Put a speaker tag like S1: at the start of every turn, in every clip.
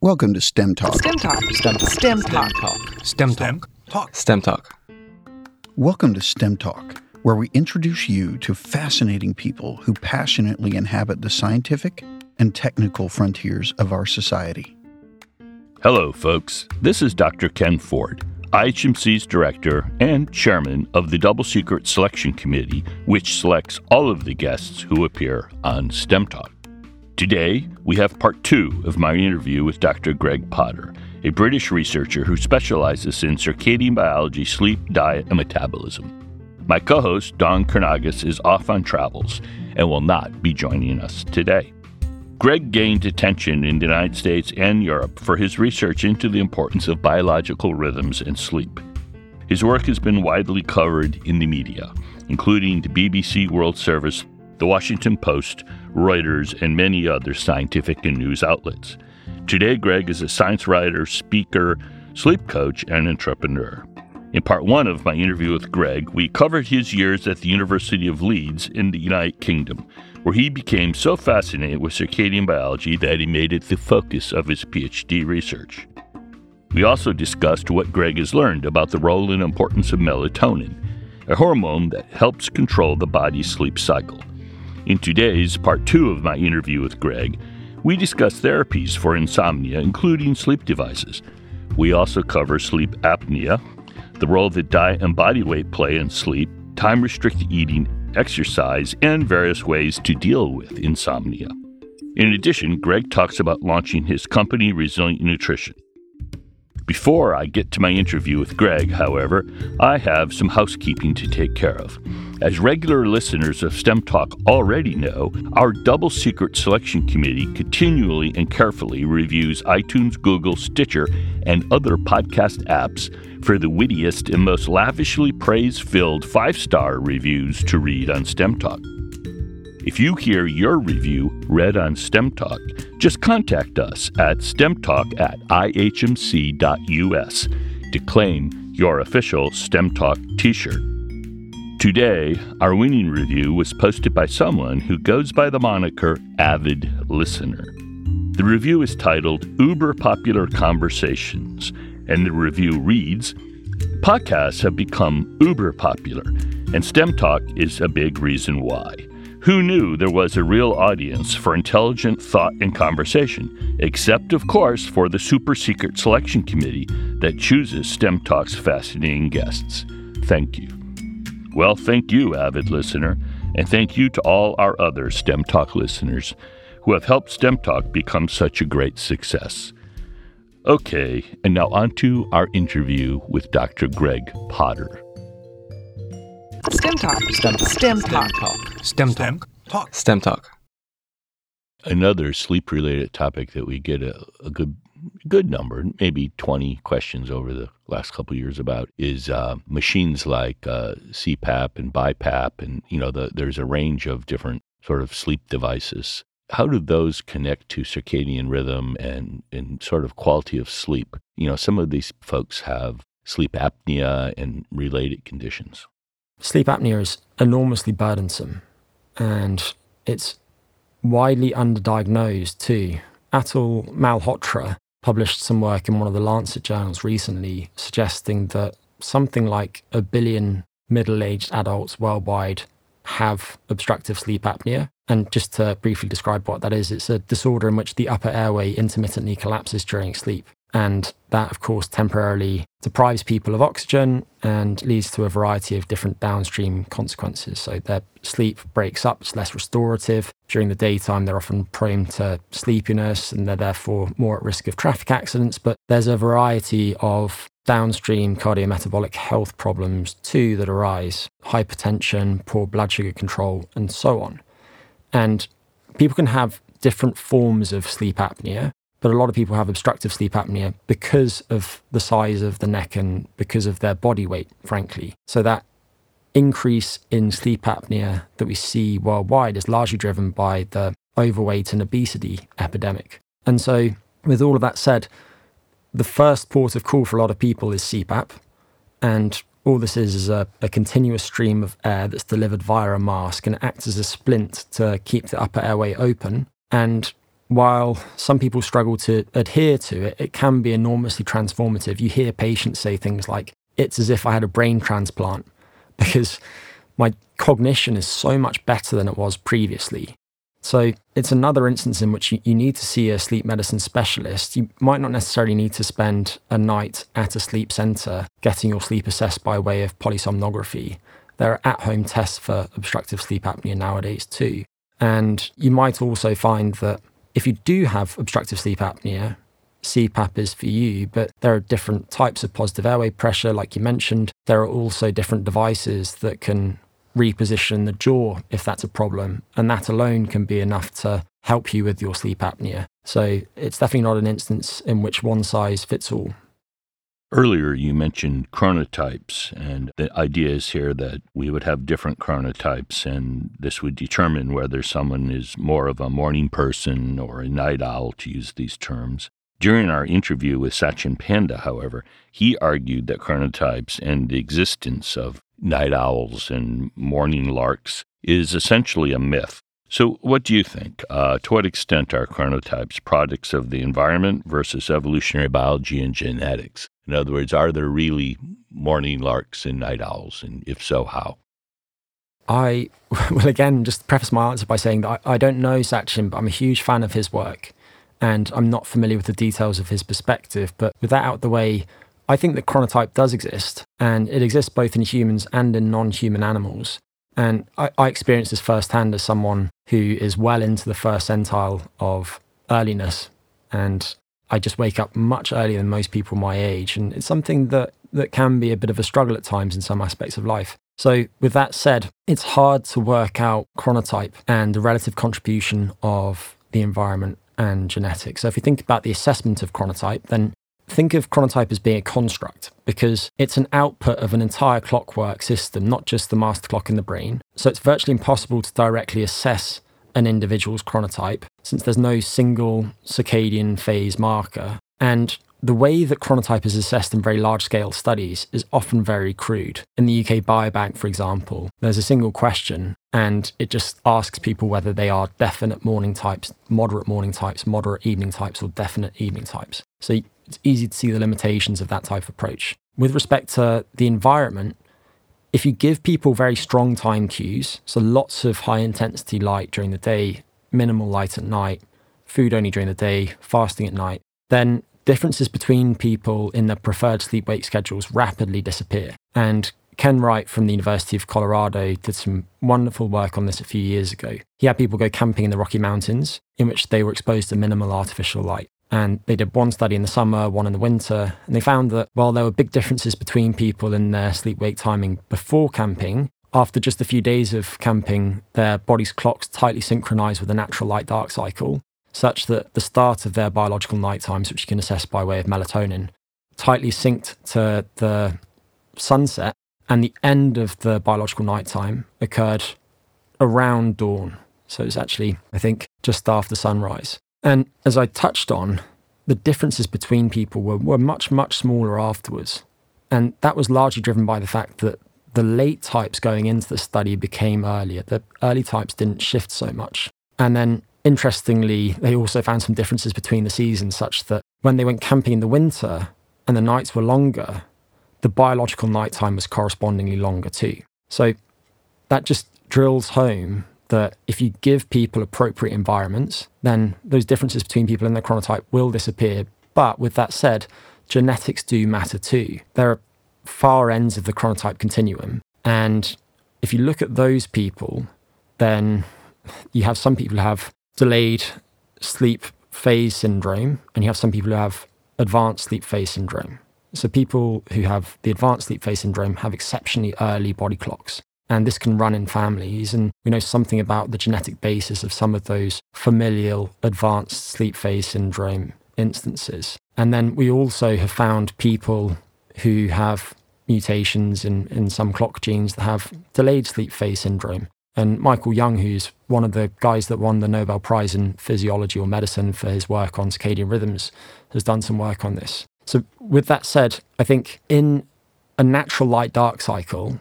S1: Welcome to STEM Talk.
S2: STEM Talk.
S3: STEM Talk.
S2: STEM Talk.
S3: STEM Talk.
S4: Talk.
S3: STEM Talk.
S1: Welcome to STEM Talk, where we introduce you to fascinating people who passionately inhabit the scientific and technical frontiers of our society.
S5: Hello, folks. This is Dr. Ken Ford, IHMC's director and chairman of the Double Secret Selection Committee, which selects all of the guests who appear on STEM Talk. Today, we have part two of my interview with Dr. Greg Potter, a British researcher who specializes in circadian biology, sleep, diet, and metabolism. My co host, Dawn Kernagis, is off on travels and will not be joining us today. Greg gained attention in the United States and Europe for his research into the importance of biological rhythms and sleep. His work has been widely covered in the media, including the BBC World Service, The Washington Post, Reuters, and many other scientific and news outlets. Today, Greg is a science writer, speaker, sleep coach, and entrepreneur. In part one of my interview with Greg, we covered his years at the University of Leeds in the United Kingdom, where he became so fascinated with circadian biology that he made it the focus of his PhD research. We also discussed what Greg has learned about the role and importance of melatonin, a hormone that helps control the body's sleep cycle. In today's part two of my interview with Greg, we discuss therapies for insomnia, including sleep devices. We also cover sleep apnea, the role that diet and body weight play in sleep, time restricted eating, exercise, and various ways to deal with insomnia. In addition, Greg talks about launching his company, Resilient Nutrition. Before I get to my interview with Greg, however, I have some housekeeping to take care of. As regular listeners of STEM Talk already know, our Double Secret Selection Committee continually and carefully reviews iTunes, Google, Stitcher, and other podcast apps for the wittiest and most lavishly praise filled five star reviews to read on STEM Talk. If you hear your review read on STEM Talk, just contact us at stemtalk at ihmc.us to claim your official STEM Talk t shirt. Today, our winning review was posted by someone who goes by the moniker Avid Listener. The review is titled Uber Popular Conversations, and the review reads Podcasts have become uber popular, and STEM Talk is a big reason why. Who knew there was a real audience for intelligent thought and conversation, except, of course, for the super secret selection committee that chooses STEM Talk's fascinating guests? Thank you. Well, thank you, avid listener, and thank you to all our other STEM Talk listeners who have helped STEM Talk become such a great success. Okay, and now on to our interview with Dr. Greg Potter.
S2: STEM Talk.
S3: STEM Talk.
S2: STEM Talk.
S3: STEM
S4: STEM
S3: Talk.
S4: Talk.
S3: STEM Talk.
S5: Another sleep related topic that we get a, a good good number, maybe 20 questions over the last couple of years about is uh, machines like uh, CPAP and BiPAP, and you know the, there's a range of different sort of sleep devices. How do those connect to circadian rhythm and and sort of quality of sleep? You know, some of these folks have sleep apnea and related conditions.
S6: Sleep apnea is enormously burdensome and it's widely underdiagnosed too. Atul Malhotra published some work in one of the Lancet journals recently suggesting that something like a billion middle aged adults worldwide have obstructive sleep apnea. And just to briefly describe what that is, it's a disorder in which the upper airway intermittently collapses during sleep. And that, of course, temporarily deprives people of oxygen and leads to a variety of different downstream consequences. So their sleep breaks up, it's less restorative. During the daytime, they're often prone to sleepiness and they're therefore more at risk of traffic accidents. But there's a variety of downstream cardiometabolic health problems too that arise hypertension, poor blood sugar control, and so on. And people can have different forms of sleep apnea but a lot of people have obstructive sleep apnea because of the size of the neck and because of their body weight, frankly. So that increase in sleep apnea that we see worldwide is largely driven by the overweight and obesity epidemic. And so, with all of that said, the first port of call for a lot of people is CPAP. And all this is is a, a continuous stream of air that's delivered via a mask and acts as a splint to keep the upper airway open. And while some people struggle to adhere to it, it can be enormously transformative. You hear patients say things like, it's as if I had a brain transplant because my cognition is so much better than it was previously. So it's another instance in which you, you, need to see a sleep medicine specialist. You might not necessarily need to spend a night at a sleep center getting your sleep assessed by way of polysomnography. There are at home tests for obstructive sleep apnea nowadays too. And you might also find that if you do have obstructive sleep apnea, CPAP is for you, but there are different types of positive airway pressure, like you mentioned. There are also different devices that can reposition the jaw if that's a problem. And that alone can be enough to help you with your sleep apnea. So it's definitely not an instance in which one size fits all.
S5: Earlier, you mentioned chronotypes, and the idea is here that we would have different chronotypes, and this would determine whether someone is more of a morning person or a night owl, to use these terms. During our interview with Sachin Panda, however, he argued that chronotypes and the existence of night owls and morning larks is essentially a myth. So, what do you think? Uh, to what extent are chronotypes products of the environment versus evolutionary biology and genetics? In other words, are there really morning larks and night owls? And if so, how?
S6: I will again just preface my answer by saying that I, I don't know Sachin, but I'm a huge fan of his work and I'm not familiar with the details of his perspective. But with that out the way, I think that chronotype does exist, and it exists both in humans and in non human animals. And I, I experienced this firsthand as someone who is well into the first centile of earliness. And I just wake up much earlier than most people my age. And it's something that, that can be a bit of a struggle at times in some aspects of life. So, with that said, it's hard to work out chronotype and the relative contribution of the environment and genetics. So if you think about the assessment of chronotype, then think of chronotype as being a construct because it's an output of an entire clockwork system, not just the master clock in the brain. So it's virtually impossible to directly assess an individual's chronotype since there's no single circadian phase marker. And the way that chronotype is assessed in very large scale studies is often very crude. In the UK Biobank, for example, there's a single question and it just asks people whether they are definite morning types, moderate morning types, moderate evening types, or definite evening types. So it's easy to see the limitations of that type of approach. With respect to the environment, if you give people very strong time cues, so lots of high intensity light during the day, minimal light at night, food only during the day, fasting at night, then differences between people in their preferred sleep wake schedules rapidly disappear. And Ken Wright from the University of Colorado did some wonderful work on this a few years ago. He had people go camping in the Rocky Mountains, in which they were exposed to minimal artificial light. And they did one study in the summer, one in the winter, and they found that while there were big differences between people in their sleep wake timing before camping, after just a few days of camping, their body's clocks tightly synchronized with the natural light dark cycle such that the start of their biological night times, which you can assess by way of melatonin, tightly synced to the sunset, and the end of the biological night time occurred around dawn. So it's actually, I think, just after sunrise. And as I touched on, the differences between people were, were much, much smaller afterwards. And that was largely driven by the fact that the late types going into the study became earlier. The early types didn't shift so much. And then Interestingly, they also found some differences between the seasons, such that when they went camping in the winter and the nights were longer, the biological nighttime was correspondingly longer too. So that just drills home that if you give people appropriate environments, then those differences between people in their chronotype will disappear. But with that said, genetics do matter too. There are far ends of the chronotype continuum. And if you look at those people, then you have some people who have delayed sleep phase syndrome, and you have some people who have advanced sleep phase syndrome. So, people who have the advanced sleep phase syndrome have exceptionally early body clocks. And this can run in families. And we know something about the genetic basis of some of those familial advanced sleep phase syndrome instances. And then we also have found people who have mutations in, in some clock genes that have delayed sleep phase syndrome. And Michael Young, who's one of the guys that won the Nobel Prize in physiology or medicine for his work on circadian rhythms, has done some work on this. So, with that said, I think in a natural light dark cycle,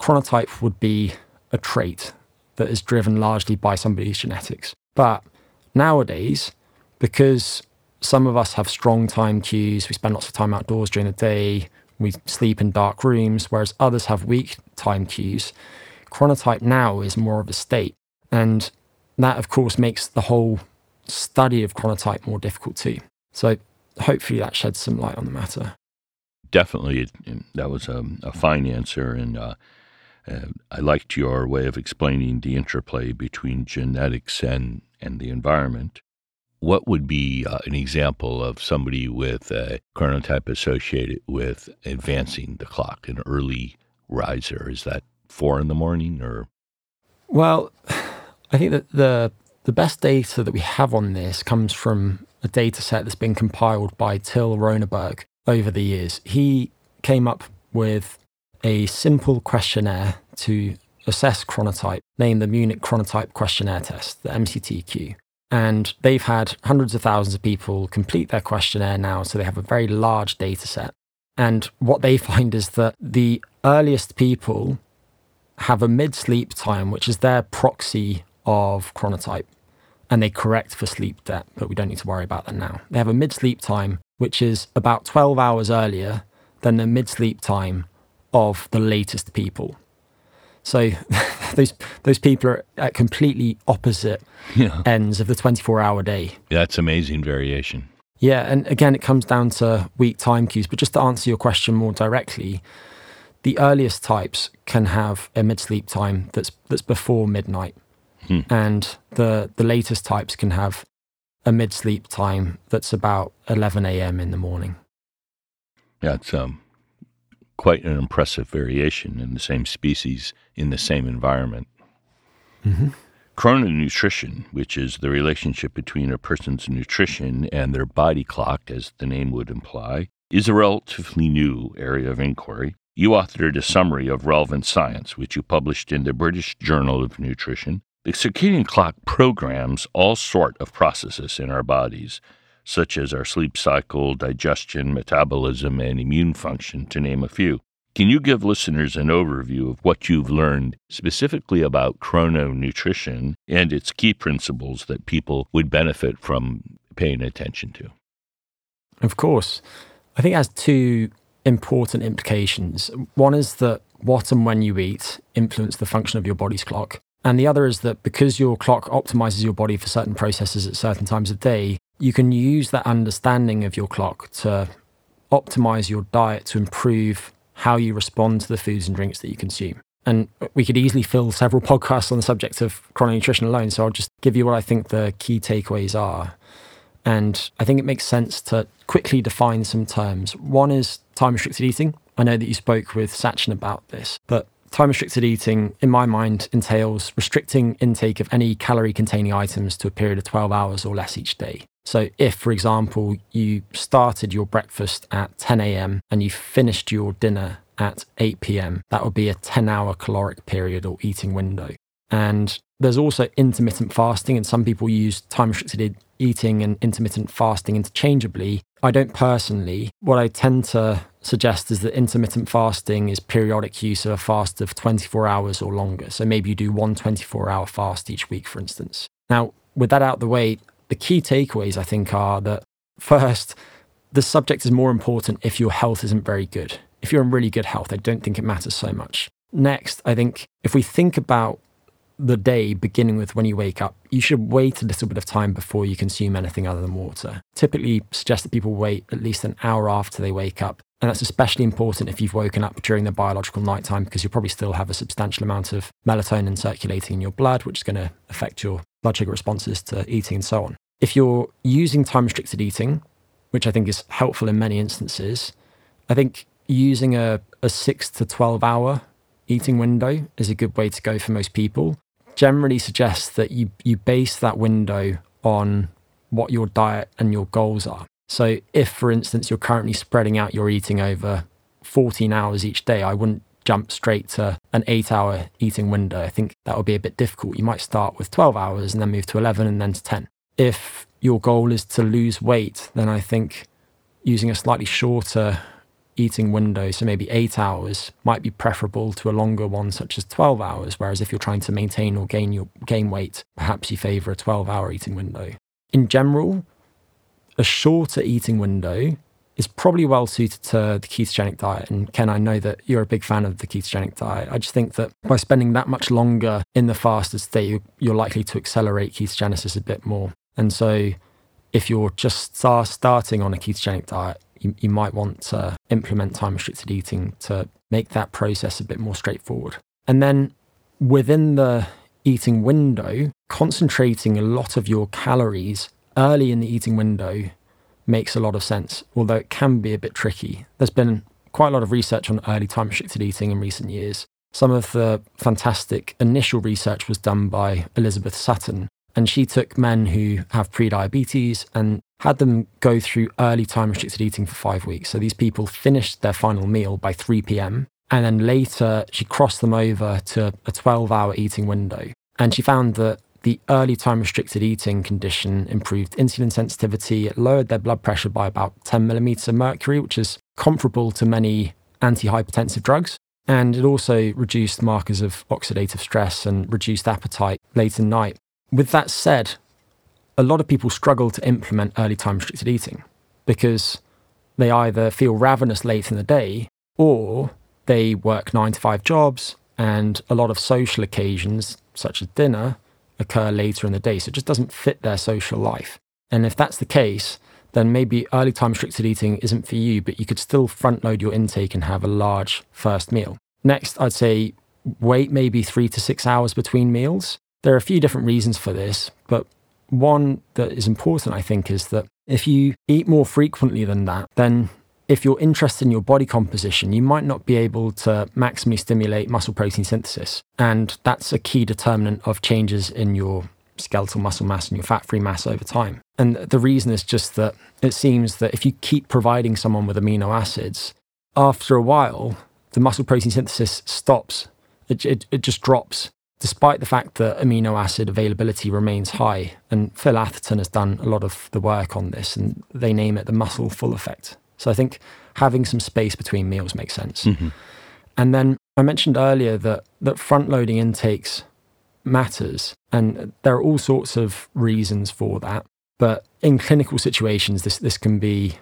S6: chronotype would be a trait that is driven largely by somebody's genetics. But nowadays, because some of us have strong time cues, we spend lots of time outdoors during the day, we sleep in dark rooms, whereas others have weak time cues. Chronotype now is more of a state. And that, of course, makes the whole study of chronotype more difficult too. So hopefully that sheds some light on the matter.
S5: Definitely, that was a, a fine answer. And uh, uh, I liked your way of explaining the interplay between genetics and, and the environment. What would be uh, an example of somebody with a chronotype associated with advancing the clock, an early riser? Is that four in the morning or?
S6: Well, I think that the the best data that we have on this comes from a data set that's been compiled by Till Roenneberg over the years. He came up with a simple questionnaire to assess chronotype, named the Munich Chronotype Questionnaire Test, the MCTQ. And they've had hundreds of thousands of people complete their questionnaire now, so they have a very large data set. And what they find is that the earliest people have a mid sleep time, which is their proxy of chronotype. And they correct for sleep debt, but we don't need to worry about that now. They have a mid sleep time, which is about 12 hours earlier than the mid sleep time of the latest people. So those those people are at completely opposite yeah. ends of the 24 hour day.
S5: That's amazing variation.
S6: Yeah, and again, it comes down to weak time cues. But just to answer your question more directly, the earliest types can have a mid sleep time that's that's before midnight, hmm. and the the latest types can have a mid sleep time that's about 11 a.m. in the morning.
S5: Yeah, it's um, quite an impressive variation in the same species in the same environment. Mm-hmm. Chrononutrition, which is the relationship between a person's nutrition and their body clock, as the name would imply, is a relatively new area of inquiry. You authored a summary of relevant science, which you published in the British Journal of Nutrition. The circadian clock programs all sort of processes in our bodies, such as our sleep cycle, digestion, metabolism, and immune function, to name a few. Can you give listeners an overview of what you've learned specifically about chrononutrition and its key principles that people would benefit from paying attention to?
S6: Of course. I think it has two important implications. One is that what and when you eat influence the function of your body's clock. And the other is that because your clock optimizes your body for certain processes at certain times of day, you can use that understanding of your clock to optimize your diet to improve how you respond to the foods and drinks that you consume. And we could easily fill several podcasts on the subject of chrononutrition alone. So I'll just give you what I think the key takeaways are. And I think it makes sense to quickly define some terms. One is time restricted eating. I know that you spoke with Sachin about this, but time restricted eating, in my mind, entails restricting intake of any calorie containing items to a period of 12 hours or less each day. So, if, for example, you started your breakfast at 10 a.m. and you finished your dinner at 8 p.m., that would be a 10 hour caloric period or eating window. And there's also intermittent fasting, and some people use time restricted eating and intermittent fasting interchangeably. I don't personally. What I tend to suggest is that intermittent fasting is periodic use of a fast of 24 hours or longer. So maybe you do one 24 hour fast each week, for instance. Now, with that out of the way, the key takeaways, I think, are that first, the subject is more important if your health isn't very good. If you're in really good health, I don't think it matters so much. Next, I think if we think about the day beginning with when you wake up, you should wait a little bit of time before you consume anything other than water. Typically, suggest that people wait at least an hour after they wake up. And that's especially important if you've woken up during the biological nighttime because you'll probably still have a substantial amount of melatonin circulating in your blood, which is going to affect your blood sugar responses to eating and so on. If you're using time restricted eating, which I think is helpful in many instances, I think using a, a six to 12 hour eating window is a good way to go for most people. Generally suggests that you, you base that window on what your diet and your goals are. So, if, for instance, you're currently spreading out your eating over 14 hours each day, I wouldn't jump straight to an eight hour eating window. I think that would be a bit difficult. You might start with 12 hours and then move to 11 and then to 10 if your goal is to lose weight, then I think using a slightly shorter eating window, so maybe eight hours, might be preferable to a longer one such as 12 hours. Whereas if you're trying to maintain or gain your gain weight, perhaps you favor a 12 hour eating window. in general, a shorter eating window is probably well suited to the ketogenic diet. And Ken, I know that you're a big fan of the ketogenic diet. I just think that by spending that much longer in the fasted state, you're likely to accelerate ketogenesis a bit more. And so, if you're just starting on a ketogenic diet, you, you might want to implement time restricted eating to make that process a bit more straightforward. And then within the eating window, concentrating a lot of your calories early in the eating window makes a lot of sense, although it can be a bit tricky. There's been quite a lot of research on early time restricted eating in recent years. Some of the fantastic initial research was done by Elizabeth Sutton, and she took men who have prediabetes and had them go through early time restricted eating for five weeks. So these people finished their final meal by 3 p.m. And then later, she crossed them over to a 12 hour eating window. And she found that the early time restricted eating condition improved insulin sensitivity. It lowered their blood pressure by about 10 millimeters of mercury, which is comparable to many antihypertensive drugs. And it also reduced markers of oxidative stress and reduced appetite late in night. With that said, a lot of people struggle to implement early time restricted eating because they either feel ravenous late in the day or they work nine to five jobs and a lot of social occasions, such as dinner, occur later in the day. So it just doesn't fit their social life. And if that's the case, then maybe early time restricted eating isn't for you, but you could still front load your intake and have a large first meal. Next, I'd say wait maybe three to six hours between meals. There are a few different reasons for this, but one that is important, I think, is that if you eat more frequently than that, then if you're interested in your body composition, you might not be able to maximally stimulate muscle protein synthesis. And that's a key determinant of changes in your skeletal muscle mass and your fat free mass over time. And the reason is just that it seems that if you keep providing someone with amino acids, after a while, the muscle protein synthesis stops. It, it, it just drops despite the fact that amino acid availability remains high. And Phil Atherton has done a lot of the work on this, and they name it the muscle full effect. So I think having some space between meals makes sense. Mm-hmm. And then I mentioned earlier that that front loading intakes matters, and there are all sorts of reasons for that. But in clinical situations, this this can be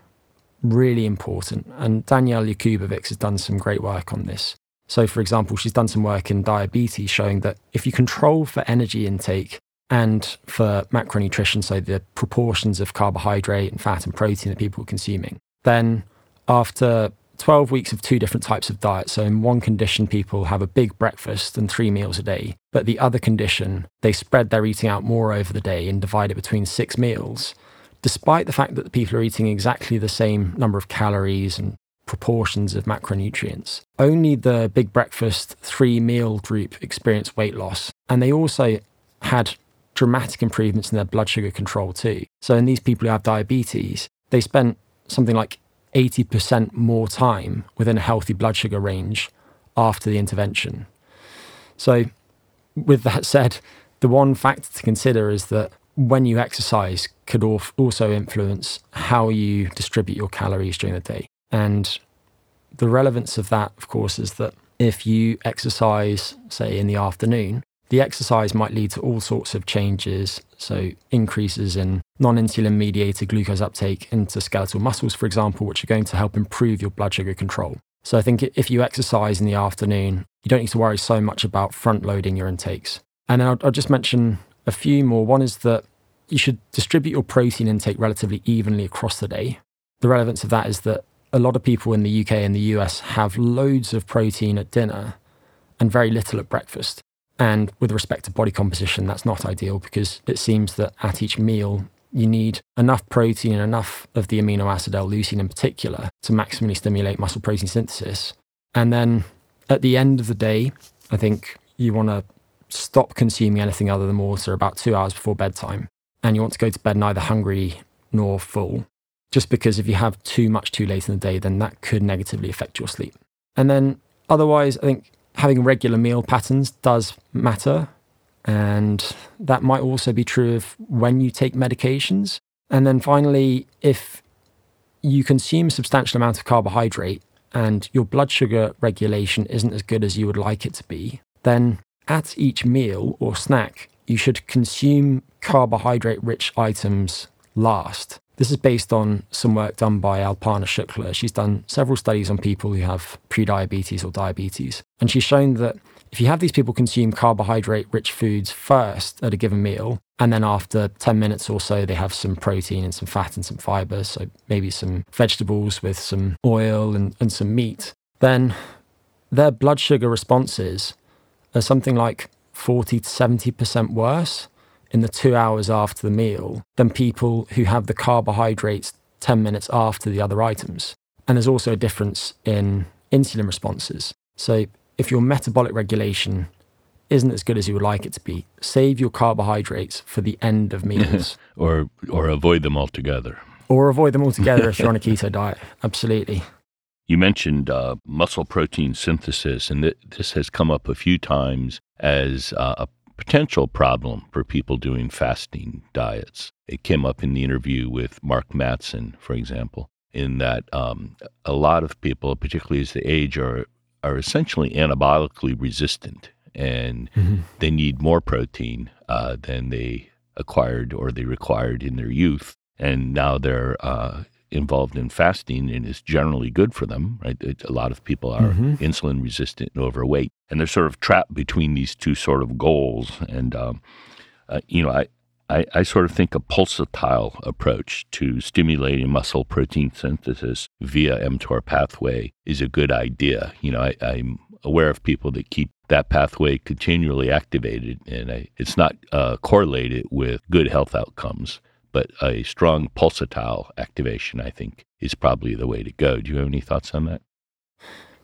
S6: really important. And Danielle Jakubowicz has done some great work on this. So, for example, she's done some work in diabetes showing that if you control for energy intake and for macronutrition, so the proportions of carbohydrate and fat and protein that people are consuming, then after 12 weeks of two different types of diet. So, in one condition, people have a big breakfast and three meals a day. But the other condition, they spread their eating out more over the day and divide it between six meals. Despite the fact that the people are eating exactly the same number of calories and proportions of macronutrients. Only the big breakfast three meal group experienced weight loss. And they also had dramatic improvements in their blood sugar control too. So in these people who have diabetes, they spent something like 80% more time within a healthy blood sugar range after the intervention. So, with that said, the one factor to consider is that when you exercise could also influence how you distribute your calories during the day. And the relevance of that, of course, is that if you exercise, say, in the afternoon, the exercise might lead to all sorts of changes. So, increases in non insulin mediated glucose uptake into skeletal muscles, for example, which are going to help improve your blood sugar control. So, I think if you exercise in the afternoon, you don't need to worry so much about front loading your intakes. And I'll, I'll just mention a few more. One is that you should distribute your protein intake relatively evenly across the day. The relevance of that is that a lot of people in the UK and the US have loads of protein at dinner and very little at breakfast. And with respect to body composition, that's not ideal because it seems that at each meal, you need enough protein and enough of the amino acid L-leucine in particular to maximally stimulate muscle protein synthesis. And then at the end of the day, I think you want to stop consuming anything other than water about two hours before bedtime. And you want to go to bed neither hungry nor full, just because if you have too much too late in the day, then that could negatively affect your sleep. And then otherwise, I think having regular meal patterns does matter. And that might also be true of when you take medications. And then finally, if you consume a substantial amount of carbohydrate and your blood sugar regulation isn't as good as you would like it to be, then at each meal or snack, you should consume carbohydrate rich items last. This is based on some work done by Alpana Shukla. She's done several studies on people who have prediabetes or diabetes. And she's shown that if you have these people consume carbohydrate rich foods first at a given meal, and then after 10 minutes or so, they have some protein and some fat and some fiber, so maybe some vegetables with some oil and, and some meat, then their blood sugar responses are something like 40 to 70% worse in the two hours after the meal than people who have the carbohydrates 10 minutes after the other items. And there's also a difference in insulin responses. So if your metabolic regulation isn't as good as you would like it to be, save your carbohydrates for the end of meals.
S5: or or avoid them altogether.
S6: Or avoid them altogether if you're on a keto diet. Absolutely.
S5: You mentioned uh, muscle protein synthesis, and th- this has come up a few times as uh, a potential problem for people doing fasting diets. It came up in the interview with Mark Mattson, for example, in that um, a lot of people, particularly as they age, are are essentially anabolically resistant, and mm-hmm. they need more protein uh, than they acquired or they required in their youth, and now they're uh, involved in fasting and is generally good for them, right? It, a lot of people are mm-hmm. insulin resistant and overweight, and they're sort of trapped between these two sort of goals. And, um, uh, you know, I, I, I, sort of think a pulsatile approach to stimulating muscle protein synthesis via mTOR pathway is a good idea. You know, I, I'm aware of people that keep that pathway continually activated, and I, it's not uh, correlated with good health outcomes but a strong pulsatile activation, I think, is probably the way to go. Do you have any thoughts on that?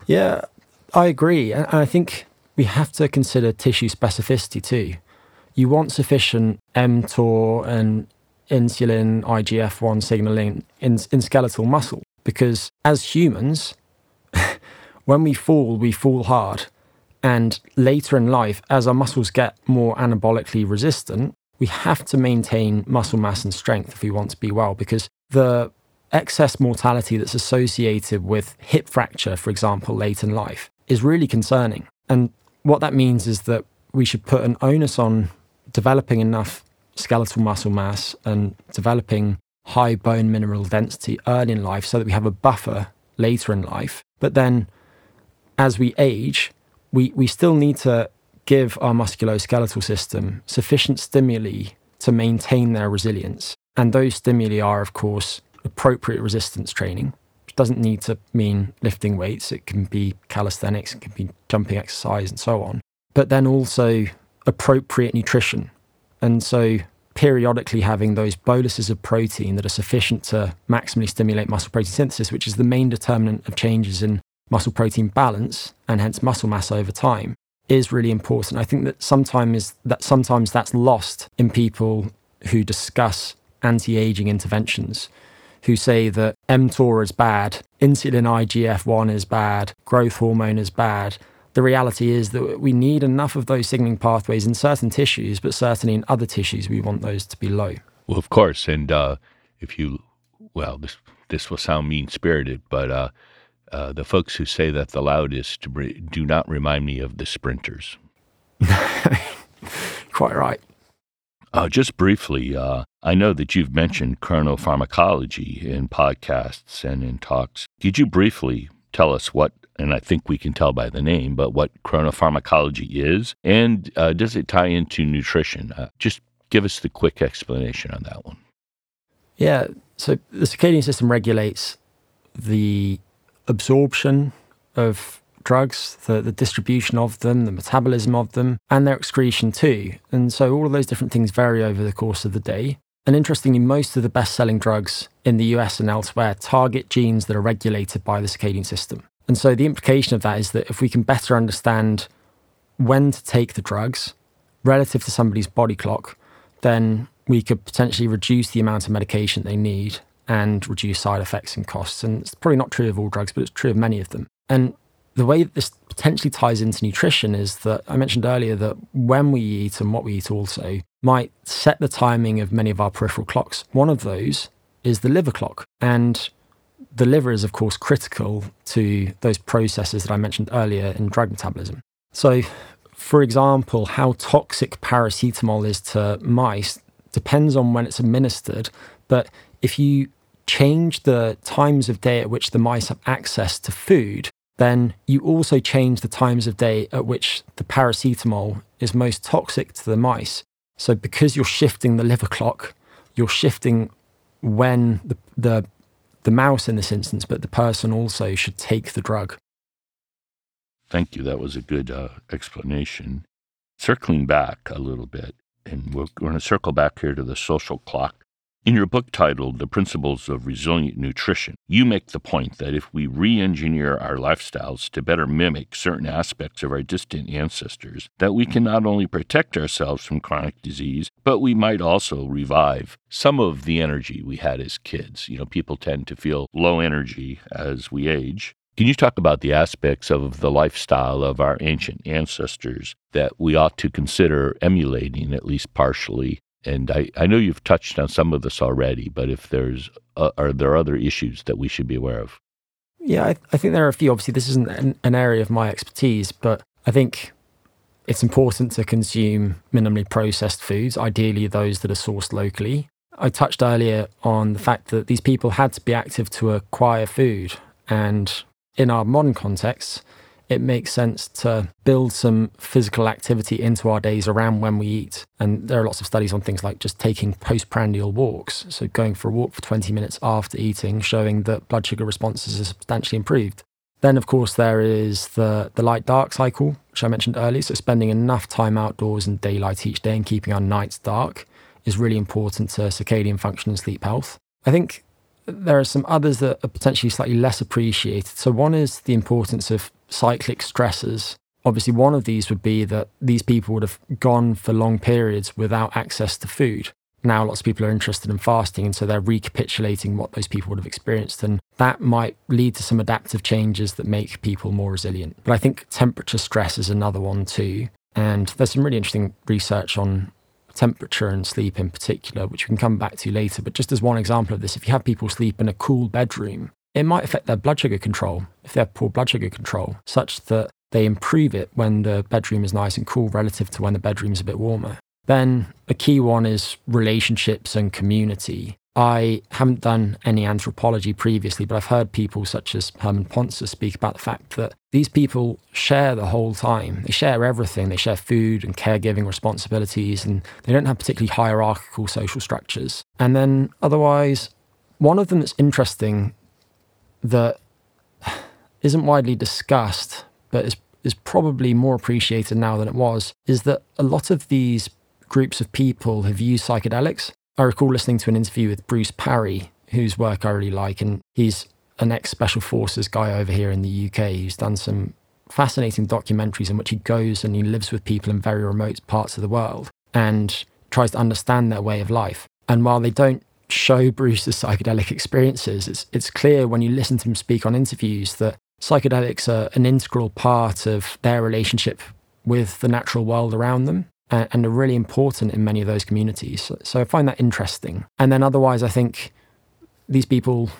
S6: Yeah, I agree. And I think we have to consider tissue specificity too. You want sufficient mTOR and insulin, IGF 1 signaling in, in skeletal muscle because as humans, when we fall, we fall hard. And later in life, as our muscles get more anabolically resistant, we have to maintain muscle mass and strength if we want to be well because the excess mortality that's associated with hip fracture, for example, late in life, is really concerning. And what that means is that we should put an onus on developing enough skeletal muscle mass and developing high bone mineral density early in life so that we have a buffer later in life. But then as we age, we, we still need to give our musculoskeletal system sufficient stimuli to maintain their resilience. And those stimuli are, of course, appropriate resistance training, which doesn't need to mean lifting weights. It can be calisthenics, it can be jumping exercise, and so on. But then also appropriate nutrition. And so periodically having those boluses of protein that are sufficient to maximally stimulate muscle protein synthesis, which is the main determinant of changes in muscle protein balance and hence muscle mass over time, is really important. I think that sometimes that sometimes that's lost in people who discuss anti-aging interventions, who say that mTOR is bad, insulin IGF-1 is bad, growth hormone is bad. The reality is that we need enough of those signaling pathways in certain tissues, but certainly in other tissues we want those to be low.
S5: Well, of course, and uh, if you, well, this this will sound mean spirited, but uh, uh, the folks who say that the loudest do not remind me of the sprinters.
S6: Quite right.
S5: Uh, just briefly, uh, I know that you've mentioned chronopharmacology in podcasts and in talks. Could you briefly tell us what, and I think we can tell by the name, but what chronopharmacology is? And uh, does it tie into nutrition? Uh, just give us the quick explanation on that one.
S6: Yeah. So the circadian system regulates the absorption of drugs, the, the distribution of them, the metabolism of them, and their excretion too. And so all of those different things vary over the course of the day. And interestingly, most of the best selling drugs in the US and elsewhere target genes that are regulated by the circadian system. And so the implication of that is that if we can better understand when to take the drugs relative to somebody's body clock, then we could potentially reduce the amount of medication they need and reduce side effects and costs. And it's probably not true of all drugs, but it's true of many of them. And the way that this potentially ties into nutrition is that I mentioned earlier that when we eat and what we eat also might set the timing of many of our peripheral clocks. One of those is the liver clock. And the liver is, of course, critical to those processes that I mentioned earlier in drug metabolism. So, for example, how toxic paracetamol is to mice depends on when it's administered. But if you change the times of day at which the mice have access to food, then you also change the times of day at which the paracetamol is most toxic to the mice. So, because you're shifting the liver clock, you're shifting when the, the, the mouse in this instance, but the person also should take the drug.
S5: Thank you. That was a good uh, explanation. Circling back a little bit, and we're going to circle back here to the social clock. In your book titled The Principles of Resilient Nutrition, you make the point that if we re engineer our lifestyles to better mimic certain aspects of our distant ancestors, that we can not only protect ourselves from chronic disease, but we might also revive some of the energy we had as kids. You know, people tend to feel low energy as we age. Can you talk about the aspects of the lifestyle of our ancient ancestors that we ought to consider emulating, at least partially, and I, I know you've touched on some of this already, but if there's, uh, are there other issues that we should be aware of?
S6: Yeah, I, I think there are a few. Obviously, this isn't an, an area of my expertise, but I think it's important to consume minimally processed foods, ideally those that are sourced locally. I touched earlier on the fact that these people had to be active to acquire food. And in our modern context, it makes sense to build some physical activity into our days around when we eat. And there are lots of studies on things like just taking postprandial walks. So going for a walk for 20 minutes after eating, showing that blood sugar responses are substantially improved. Then, of course, there is the, the light dark cycle, which I mentioned earlier. So, spending enough time outdoors in daylight each day and keeping our nights dark is really important to circadian function and sleep health. I think there are some others that are potentially slightly less appreciated. So, one is the importance of cyclic stressors. Obviously, one of these would be that these people would have gone for long periods without access to food. Now, lots of people are interested in fasting, and so they're recapitulating what those people would have experienced. And that might lead to some adaptive changes that make people more resilient. But I think temperature stress is another one too. And there's some really interesting research on temperature and sleep in particular, which we can come back to later. But just as one example of this, if you have people sleep in a cool bedroom, it might affect their blood sugar control if they have poor blood sugar control, such that they improve it when the bedroom is nice and cool relative to when the bedroom is a bit warmer. Then a key one is relationships and community. I haven't done any anthropology previously, but I've heard people such as Herman Pontzer speak about the fact that these people share the whole time. They share everything. They share food and caregiving responsibilities, and they don't have particularly hierarchical social structures. And then otherwise, one of them that's interesting that isn't widely discussed, but is, is probably more appreciated now than it was, is that a lot of these groups of people have used psychedelics. I recall listening to an interview with Bruce Parry, whose work I really like, and he's an ex special forces guy over here in the UK who's done some fascinating documentaries in which he goes and he lives with people in very remote parts of the world and tries to understand their way of life. And while they don't show Bruce's psychedelic experiences, it's, it's clear when you listen to him speak on interviews that psychedelics are an integral part of their relationship with the natural world around them and, and are really important in many of those communities. So, so I find that interesting. And then otherwise, I think these people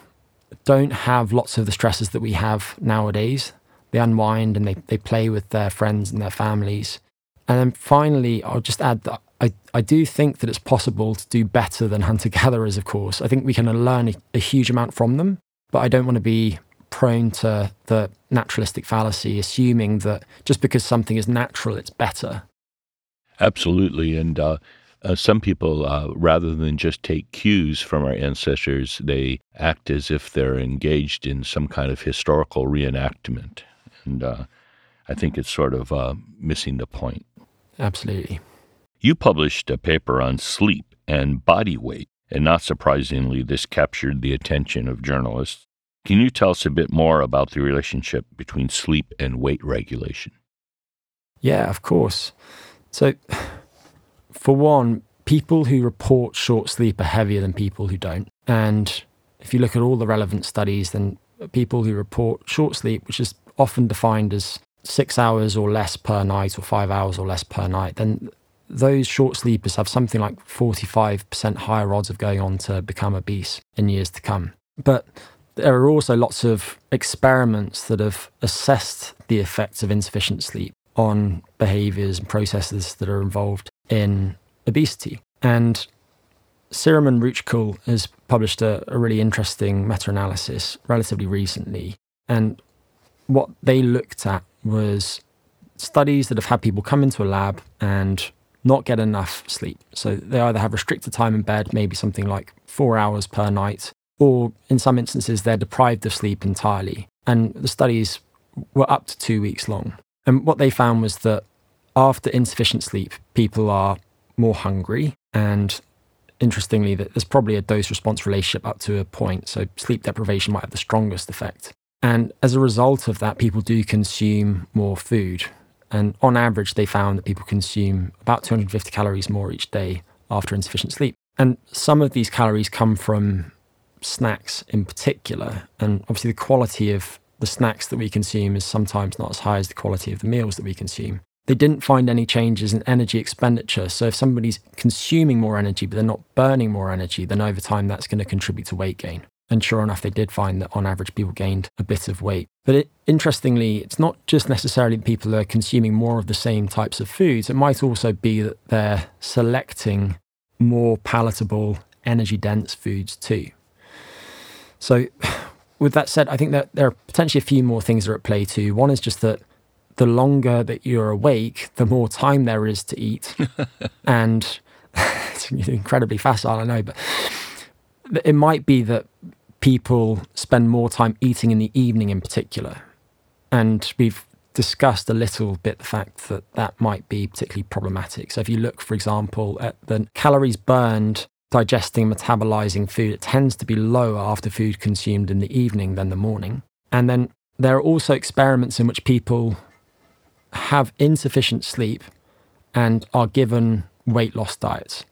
S6: don't have lots of the stresses that we have nowadays. They unwind and they, they play with their friends and their families. And then finally, I'll just add that I, I do think that it's possible to do better than hunter gatherers, of course. I think we can learn a, a huge amount from them, but I don't want to be prone to the naturalistic fallacy, assuming that just because something is natural, it's better.
S5: Absolutely. And uh, uh, some people, uh, rather than just take cues from our ancestors, they act as if they're engaged in some kind of historical reenactment. And uh, I think it's sort of uh, missing the point.
S6: Absolutely.
S5: You published a paper on sleep and body weight, and not surprisingly, this captured the attention of journalists. Can you tell us a bit more about the relationship between sleep and weight regulation?
S6: Yeah, of course. So, for one, people who report short sleep are heavier than people who don't. And if you look at all the relevant studies, then people who report short sleep, which is often defined as six hours or less per night or five hours or less per night, then those short sleepers have something like 45% higher odds of going on to become obese in years to come. But there are also lots of experiments that have assessed the effects of insufficient sleep. on behaviors and processes that are involved in obesity. And Siram and Rutschkuhl has published a, a really interesting meta analysis relatively recently. And what they looked at was studies that have had people come into a lab and not get enough sleep. So they either have restricted time in bed, maybe something like four hours per night, or in some instances, they're deprived of sleep entirely. And the studies were up to two weeks long. And what they found was that after insufficient sleep, people are more hungry. And interestingly, that there's probably a dose response relationship up to a point. So sleep deprivation might have the strongest effect. And as a result of that, people do consume more food. And on average, they found that people consume about 250 calories more each day after insufficient sleep. And some of these calories come from snacks in particular. And obviously, the quality of the snacks that we consume is sometimes not as high as the quality of the meals that we consume. They didn't find any changes in energy expenditure. So, if somebody's consuming more energy, but they're not burning more energy, then over time that's going to contribute to weight gain. And sure enough, they did find that on average, people gained a bit of weight. But it, interestingly, it's not just necessarily that people are consuming more of the same types of foods. It might also be that they're selecting more palatable, energy dense foods too. So, with that said, I think that there are potentially a few more things that are at play too. One is just that the longer that you're awake, the more time there is to eat. and it's incredibly facile, I know, but it might be that people spend more time eating in the evening in particular. And we've discussed a little bit the fact that that might be particularly problematic. So if you look, for example, at the calories burned digesting, metabolizing food, it tends to be lower after food consumed in the evening than the morning. And then there are also experiments in which people have insufficient sleep and are given weight loss diets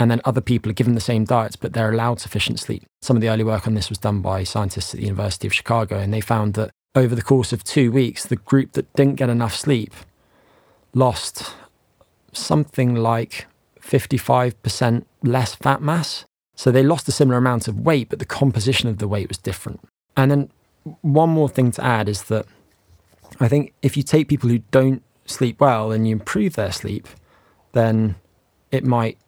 S6: and then other people are given the same diets, but they're allowed sufficient sleep. Some of the early work on this was done by scientists at the University of Chicago, and they found that over the course of two weeks, the group that didn't get enough sleep lost something like 55% less fat mass. So they lost a similar amount of weight, but the composition of the weight was different. And then one more thing to add is that I think if you take people who don't sleep well and you improve their sleep, then it might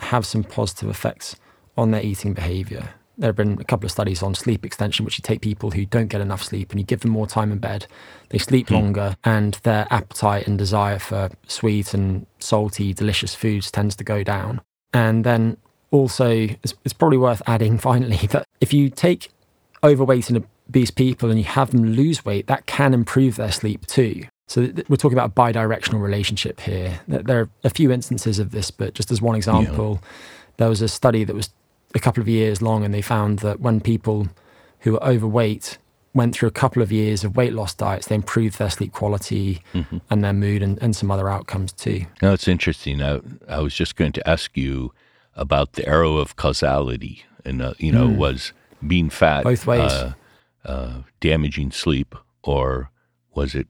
S6: have some positive effects on their eating behavior. There have been a couple of studies on sleep extension, which you take people who don't get enough sleep and you give them more time in bed. They sleep hmm. longer, and their appetite and desire for sweet and salty, delicious foods tends to go down. And then also, it's, it's probably worth adding finally that if you take overweight and obese people and you have them lose weight, that can improve their sleep too. So we're talking about a bidirectional relationship here. There are a few instances of this, but just as one example, yeah. there was a study that was a couple of years long, and they found that when people who were overweight went through a couple of years of weight loss diets, they improved their sleep quality mm-hmm. and their mood and, and some other outcomes too.
S5: Now, it's interesting. I, I was just going to ask you about the arrow of causality, and uh, you know, mm. was being fat
S6: both ways uh,
S5: uh, damaging sleep, or was it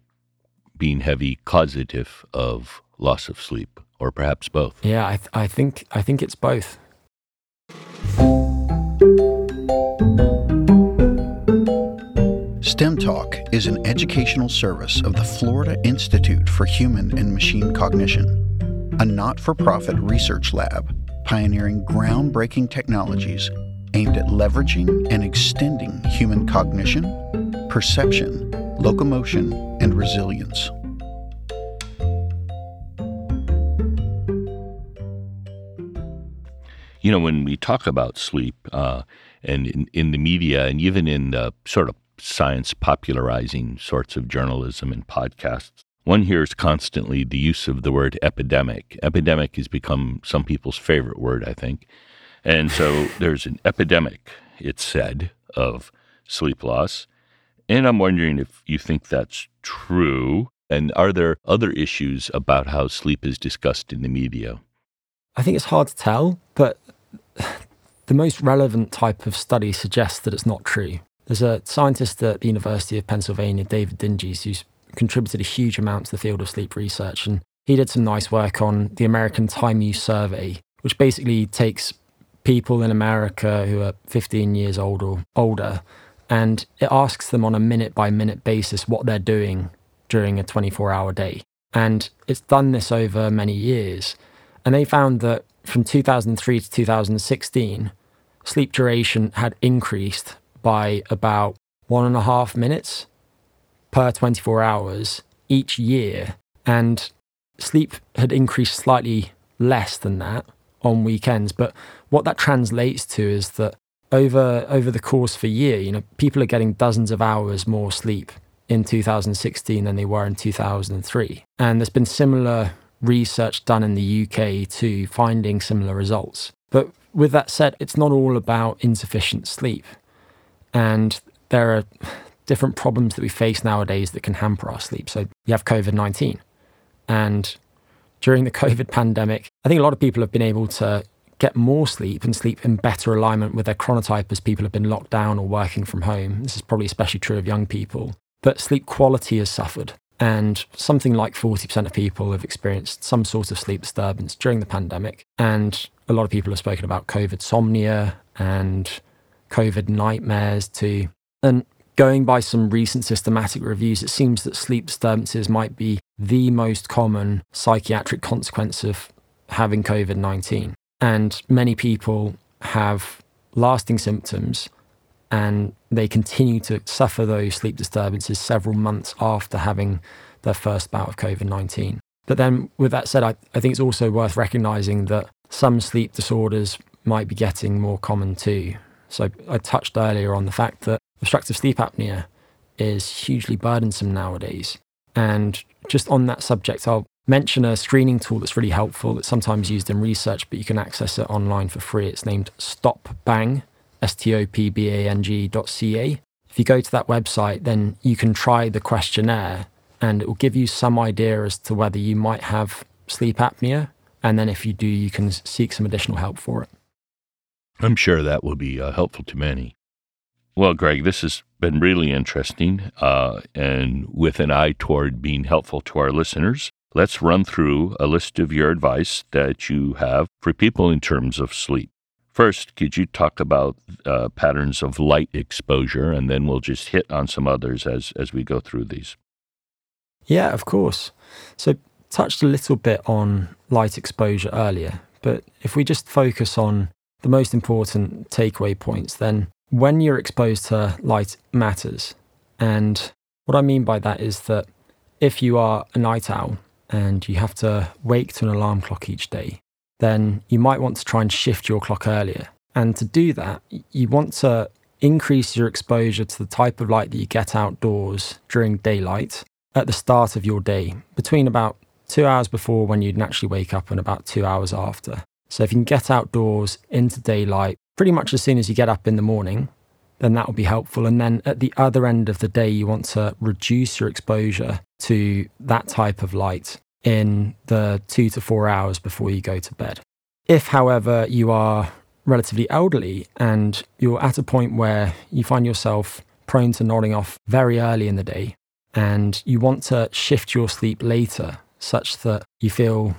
S5: being heavy causative of loss of sleep, or perhaps both?
S6: Yeah, I, th- I think I think it's both.
S1: STEM Talk is an educational service of the Florida Institute for Human and Machine Cognition, a not for profit research lab pioneering groundbreaking technologies aimed at leveraging and extending human cognition, perception, locomotion, and resilience.
S5: You know, when we talk about sleep, uh, and in, in, the media, and even in the sort of science popularizing sorts of journalism and podcasts, one hears constantly the use of the word epidemic. Epidemic has become some people's favorite word, I think. And so there's an epidemic, it's said, of sleep loss. And I'm wondering if you think that's true. And are there other issues about how sleep is discussed in the media?
S6: I think it's hard to tell, but the most relevant type of study suggests that it's not true. There's a scientist at the University of Pennsylvania, David Dinges, who's contributed a huge amount to the field of sleep research. And he did some nice work on the American Time Use Survey, which basically takes people in America who are 15 years old or older and it asks them on a minute by minute basis what they're doing during a 24 hour day. And it's done this over many years. And they found that from 2003 to 2016, sleep duration had increased by about one and a half minutes per 24 hours each year. And sleep had increased slightly less than that on weekends. But what that translates to is that over over the course of a year, you know, people are getting dozens of hours more sleep in 2016 than they were in 2003. And there's been similar research done in the UK to finding similar results. But with that said, it's not all about insufficient sleep. And there are different problems that we face nowadays that can hamper our sleep. So you have COVID 19. And during the COVID pandemic, I think a lot of people have been able to get more sleep and sleep in better alignment with their chronotype as people have been locked down or working from home. This is probably especially true of young people. But sleep quality has suffered. And something like 40% of people have experienced some sort of sleep disturbance during the pandemic. And a lot of people have spoken about COVID somnia and COVID nightmares too. And going by some recent systematic reviews, it seems that sleep disturbances might be the most common psychiatric consequence of having COVID 19. And many people have lasting symptoms and they continue to suffer those sleep disturbances several months after having their first bout of COVID 19. But then, with that said, I, I think it's also worth recognizing that some sleep disorders might be getting more common too. So, I touched earlier on the fact that obstructive sleep apnea is hugely burdensome nowadays. And just on that subject, I'll mention a screening tool that's really helpful that's sometimes used in research, but you can access it online for free. It's named StopBang, S T O P B A N G dot C A. If you go to that website, then you can try the questionnaire and it will give you some idea as to whether you might have sleep apnea. And then if you do, you can seek some additional help for it.
S5: I'm sure that will be uh, helpful to many. Well, Greg, this has been really interesting uh, and with an eye toward being helpful to our listeners. Let's run through a list of your advice that you have for people in terms of sleep. First, could you talk about uh, patterns of light exposure, and then we'll just hit on some others as, as we go through these?
S6: Yeah, of course. So, touched a little bit on light exposure earlier, but if we just focus on the most important takeaway points, then when you're exposed to light matters. And what I mean by that is that if you are a night owl, and you have to wake to an alarm clock each day, then you might want to try and shift your clock earlier. And to do that, you want to increase your exposure to the type of light that you get outdoors during daylight at the start of your day, between about two hours before when you'd naturally wake up and about two hours after. So if you can get outdoors into daylight pretty much as soon as you get up in the morning, then that will be helpful. And then at the other end of the day, you want to reduce your exposure to that type of light in the two to four hours before you go to bed. If, however, you are relatively elderly and you're at a point where you find yourself prone to nodding off very early in the day and you want to shift your sleep later such that you feel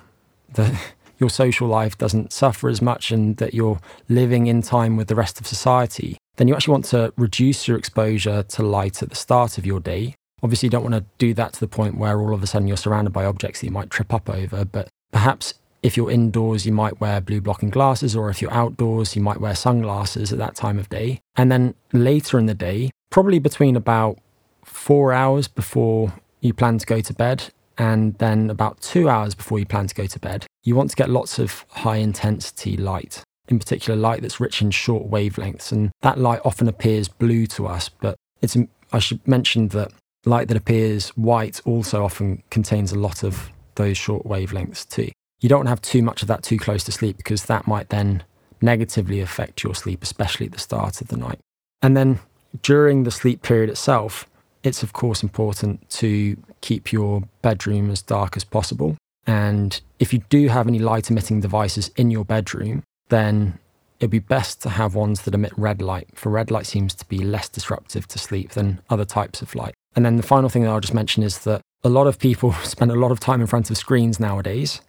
S6: that your social life doesn't suffer as much and that you're living in time with the rest of society, then you actually want to reduce your exposure to light at the start of your day. Obviously, you don't want to do that to the point where all of a sudden you're surrounded by objects that you might trip up over, but perhaps if you're indoors, you might wear blue blocking glasses, or if you're outdoors, you might wear sunglasses at that time of day. And then later in the day, probably between about four hours before you plan to go to bed and then about two hours before you plan to go to bed, you want to get lots of high intensity light, in particular light that's rich in short wavelengths. And that light often appears blue to us, but it's, I should mention that light that appears white also often contains a lot of those short wavelengths too. You don't have too much of that too close to sleep because that might then negatively affect your sleep, especially at the start of the night. And then during the sleep period itself, it's of course important to keep your bedroom as dark as possible. And if you do have any light emitting devices in your bedroom, then it'd be best to have ones that emit red light, for red light seems to be less disruptive to sleep than other types of light. And then the final thing that I'll just mention is that a lot of people spend a lot of time in front of screens nowadays.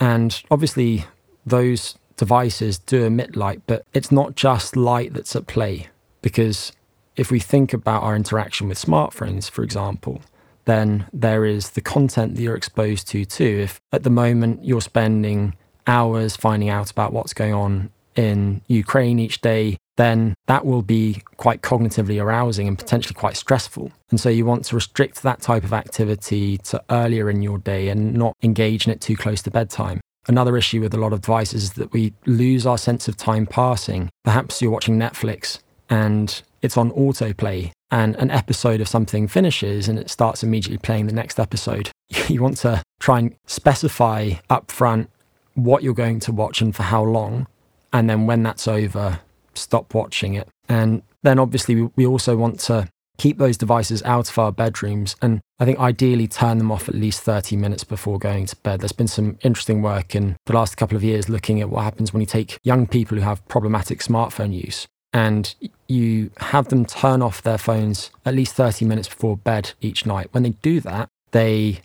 S6: And obviously, those devices do emit light, but it's not just light that's at play because if we think about our interaction with smartphones, for example, then there is the content that you're exposed to too. If at the moment you're spending hours finding out about what's going on in Ukraine each day, then that will be quite cognitively arousing and potentially quite stressful. And so you want to restrict that type of activity to earlier in your day and not engage in it too close to bedtime. Another issue with a lot of devices is that we lose our sense of time passing. Perhaps you're watching Netflix and it's on autoplay and an episode of something finishes and it starts immediately playing the next episode. You want to try and specify upfront what you're going to watch and for how long. And then when that's over, stop watching it. And then obviously, we also want to keep those devices out of our bedrooms and I think ideally turn them off at least 30 minutes before going to bed. There's been some interesting work in the last couple of years looking at what happens when you take young people who have problematic smartphone use and you have them turn off their phones at least 30 minutes before bed each night. When they do that, they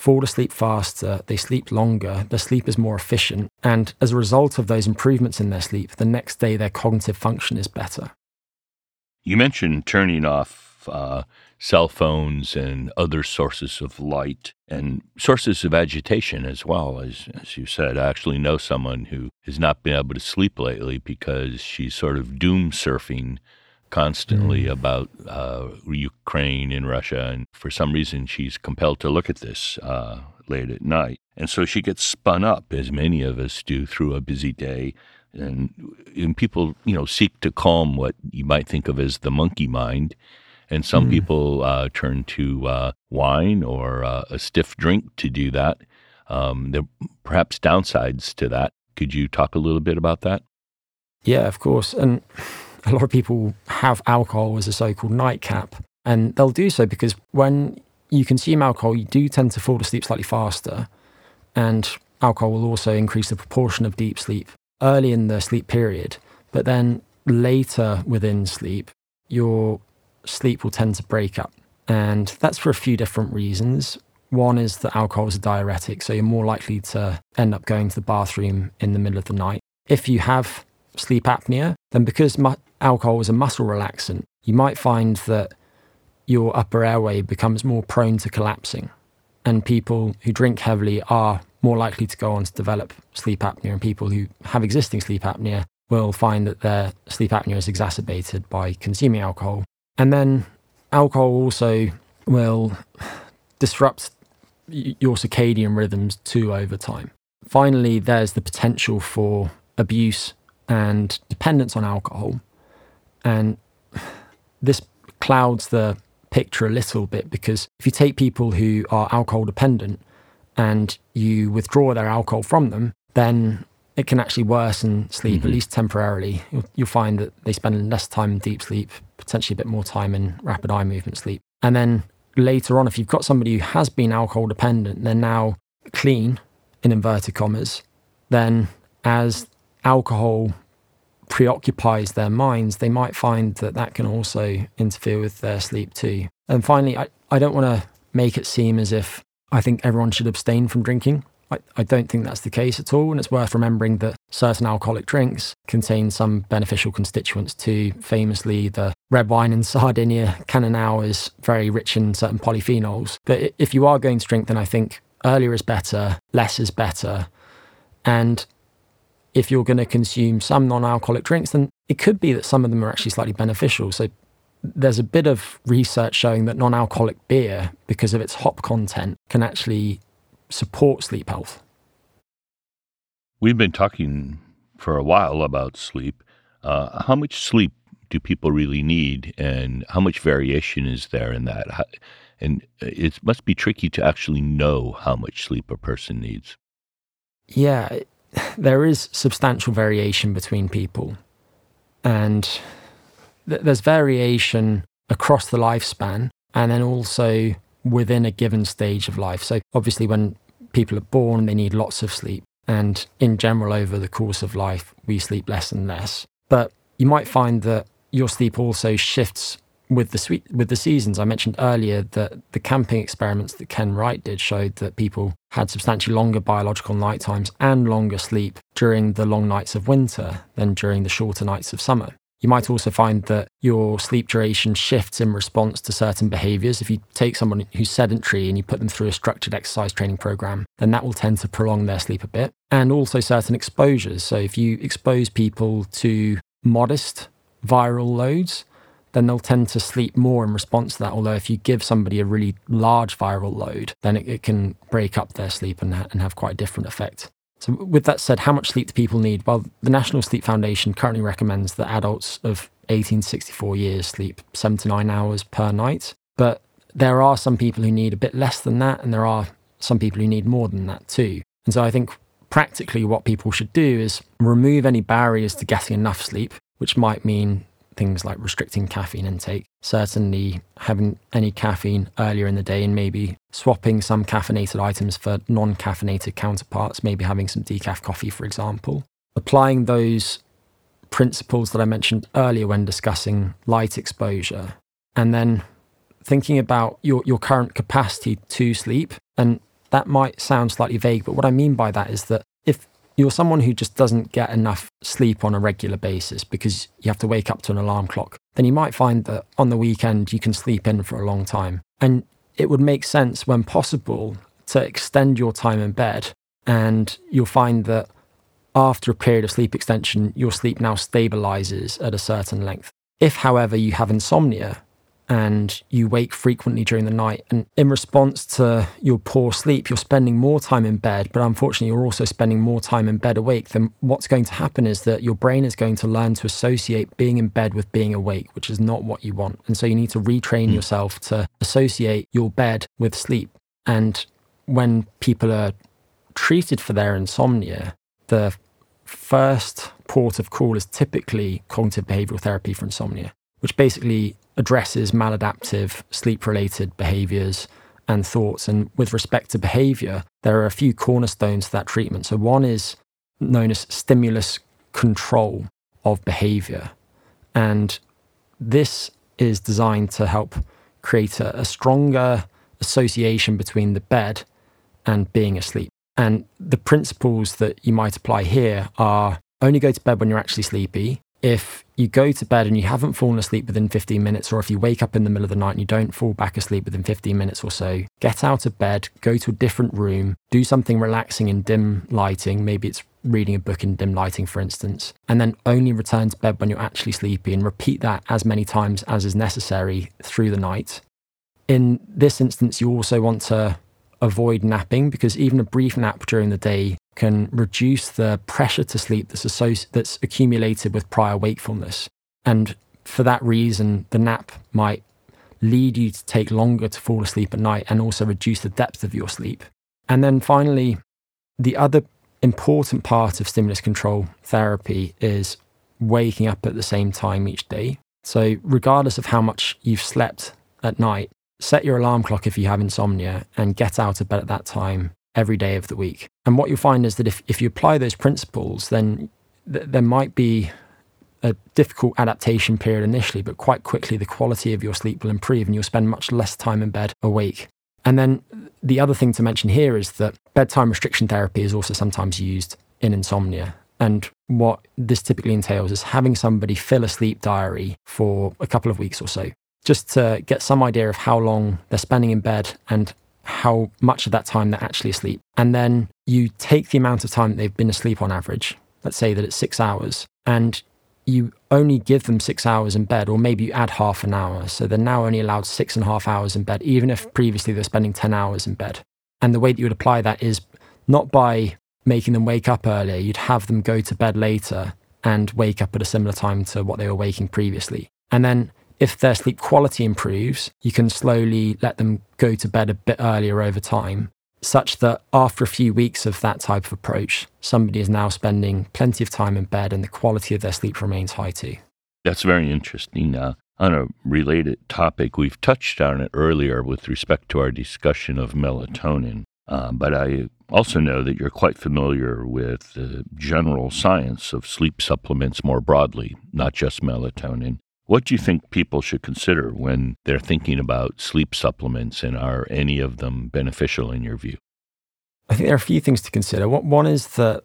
S6: fall asleep faster, they sleep longer, their sleep is more efficient. And as a result of those improvements in their sleep, the next day their cognitive function is better.
S5: You mentioned turning off uh, cell phones and other sources of light and sources of agitation as well. As, as you said, I actually know someone who has not been able to sleep lately because she's sort of doom surfing constantly mm. about uh, Ukraine and Russia. And for some reason, she's compelled to look at this uh, late at night. And so she gets spun up, as many of us do, through a busy day. And, and people, you know, seek to calm what you might think of as the monkey mind and some mm. people uh, turn to uh, wine or uh, a stiff drink to do that. Um, there are perhaps downsides to that. Could you talk a little bit about that?
S6: Yeah, of course. And a lot of people have alcohol as a so called nightcap. And they'll do so because when you consume alcohol, you do tend to fall asleep slightly faster. And alcohol will also increase the proportion of deep sleep early in the sleep period. But then later within sleep, your sleep will tend to break up. And that's for a few different reasons. One is that alcohol is a diuretic, so you're more likely to end up going to the bathroom in the middle of the night. If you have sleep apnea, then because mu- alcohol is a muscle relaxant, you might find that your upper airway becomes more prone to collapsing. And people who drink heavily are more likely to go on to develop sleep apnea. And people who have existing sleep apnea will find that their sleep apnea is exacerbated by consuming alcohol and then alcohol also will disrupt your circadian rhythms too over time. Finally, there's the potential for abuse and dependence on alcohol. And this clouds the picture a little bit because if you take people who are alcohol dependent and you withdraw their alcohol from them, then it can actually worsen sleep, mm-hmm. at least temporarily. You'll, you'll, find that they spend less time in deep sleep, potentially a bit more time in rapid eye movement sleep. And then later on, if you've got somebody who has been alcohol dependent, they're now clean, in inverted commas, then as alcohol preoccupies their minds, they might find that that can also interfere with their sleep too. And finally, I, I don't want to make it seem as if I think everyone should abstain from drinking. I, I don't think that's the case at all. And it's worth remembering that certain alcoholic drinks contain some beneficial constituents too. Famously, the red wine in Sardinia, Cannonau, is very rich in certain polyphenols. But if you are going to drink, then I think earlier is better, less is better. And if you're going to consume some non alcoholic drinks, then it could be that some of them are actually slightly beneficial. So there's a bit of research showing that non alcoholic beer, because of its hop content, can actually support sleep health?
S5: We've been talking for a while about sleep. Uh, how much sleep do people really need, and how much variation is there in that? How, and it must be tricky to actually know how much sleep a person needs.
S6: Yeah, there is substantial variation between people, and th- there's variation across the lifespan, and then also within a given stage of life. So, obviously, when people are born, they need lots of sleep. And in general, over the course of life, we sleep less and less. But you might find that your sleep also shifts with the sweet, with the seasons. I mentioned earlier that the camping experiments that Ken Wright did showed that people had substantially longer biological night times and longer sleep during the long nights of winter than during the shorter nights of summer. You might also find that your sleep duration shifts in response to certain behaviors. If you take someone who's sedentary and you put them through a structured exercise training program, then that will tend to prolong their sleep a bit. And also certain exposures. So if you expose people to modest viral loads, then they'll tend to sleep more in response to that. Although if you give somebody a really large viral load, then it, it can break up their sleep and, and have quite a different effect. So, with that said, how much sleep do people need? Well, the National Sleep Foundation currently recommends that adults of 18 to 64 years sleep seven to nine hours per night. But there are some people who need a bit less than that, and there are some people who need more than that too. And so, I think practically what people should do is remove any barriers to getting enough sleep, which might mean things like restricting caffeine intake, certainly having any caffeine earlier in the day and maybe swapping some caffeinated items for non caffeinated counterparts, maybe having some decaf coffee, for example. Applying those principles that I mentioned earlier when discussing light exposure, and then thinking about your, your current capacity to sleep. And that might sound slightly vague, but what I mean by that is that you're someone who just doesn't get enough sleep on a regular basis because you have to wake up to an alarm clock, then you might find that on the weekend you can sleep in for a long time. And it would make sense when possible to extend your time in bed. And you'll find that after a period of sleep extension, your sleep now stabilizes at a certain length. If, however, you have insomnia, and you wake frequently during the night. And in response to your poor sleep, you're spending more time in bed, but unfortunately, you're also spending more time in bed awake. Then what's going to happen is that your brain is going to learn to associate being in bed with being awake, which is not what you want. And so you need to retrain mm. yourself to associate your bed with sleep. And when people are treated for their insomnia, the first port of call is typically cognitive behavioral therapy for insomnia, which basically addresses maladaptive sleep related behaviors and thoughts. And with respect to behavior, there are a few cornerstones to that treatment. So, one is known as stimulus control of behavior. And this is designed to help create a, a stronger association between the bed and being asleep. And the principles that you might apply here are only go to bed when you're actually sleepy, if you go to bed and you haven't fallen asleep within 15 minutes, or if you wake up in the middle of the night and you don't fall back asleep within 15 minutes or so, get out of bed, go to a different room, do something relaxing in dim lighting. Maybe it's reading a book in dim lighting, for instance, and then only return to bed when you're actually sleepy and repeat that as many times as is necessary through the night. In this instance, you also want to avoid napping because even a brief nap during the day can reduce the pressure to sleep that's, associ- that's accumulated with prior wakefulness. And for that reason, the nap might lead you to take longer to fall asleep at night and also reduce the depth of your sleep. And then finally, the other important part of stimulus control therapy is waking up at the same time each day. So, regardless of how much you've slept at night, set your alarm clock if you have insomnia and get out of bed at that time every day of the week. And what you'll find is that if, if you apply those principles, then th- there might be a difficult adaptation period initially, but quite quickly the quality of your sleep will improve and you'll spend much less time in bed awake. And then the other thing to mention here is that bedtime restriction therapy is also sometimes used in insomnia. And what this typically entails is having somebody fill a sleep diary for a couple of weeks or so, just to get some idea of how long they're spending in bed and how much of that time they're actually asleep. And then you take the amount of time they've been asleep on average. Let's say that it's six hours, and you only give them six hours in bed, or maybe you add half an hour. So they're now only allowed six and a half hours in bed, even if previously they're spending 10 hours in bed. And the way that you would apply that is not by making them wake up earlier, you'd have them go to bed later and wake up at a similar time to what they were waking previously. And then if their sleep quality improves, you can slowly let them go to bed a bit earlier over time, such that after a few weeks of that type of approach, somebody is now spending plenty of time in bed and the quality of their sleep remains high too.
S5: That's very interesting. Uh, on a related topic, we've touched on it earlier with respect to our discussion of melatonin, uh, but I also know that you're quite familiar with the general science of sleep supplements more broadly, not just melatonin. What do you think people should consider when they're thinking about sleep supplements, and are any of them beneficial in your view?
S6: I think there are a few things to consider. One is that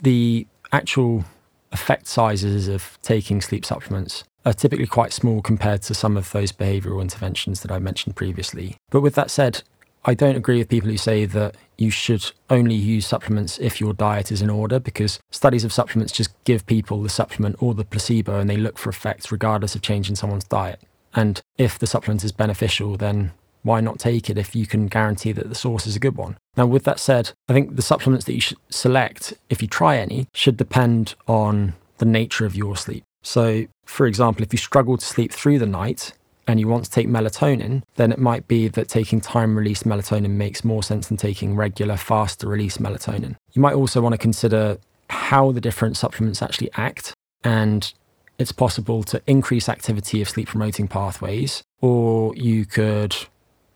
S6: the actual effect sizes of taking sleep supplements are typically quite small compared to some of those behavioral interventions that I mentioned previously. But with that said, I don't agree with people who say that you should only use supplements if your diet is in order because studies of supplements just give people the supplement or the placebo and they look for effects regardless of changing someone's diet. And if the supplement is beneficial, then why not take it if you can guarantee that the source is a good one? Now, with that said, I think the supplements that you should select, if you try any, should depend on the nature of your sleep. So, for example, if you struggle to sleep through the night and you want to take melatonin, then it might be that taking time release melatonin makes more sense than taking regular, faster release melatonin. You might also want to consider how the different supplements actually act. And it's possible to increase activity of sleep promoting pathways, or you could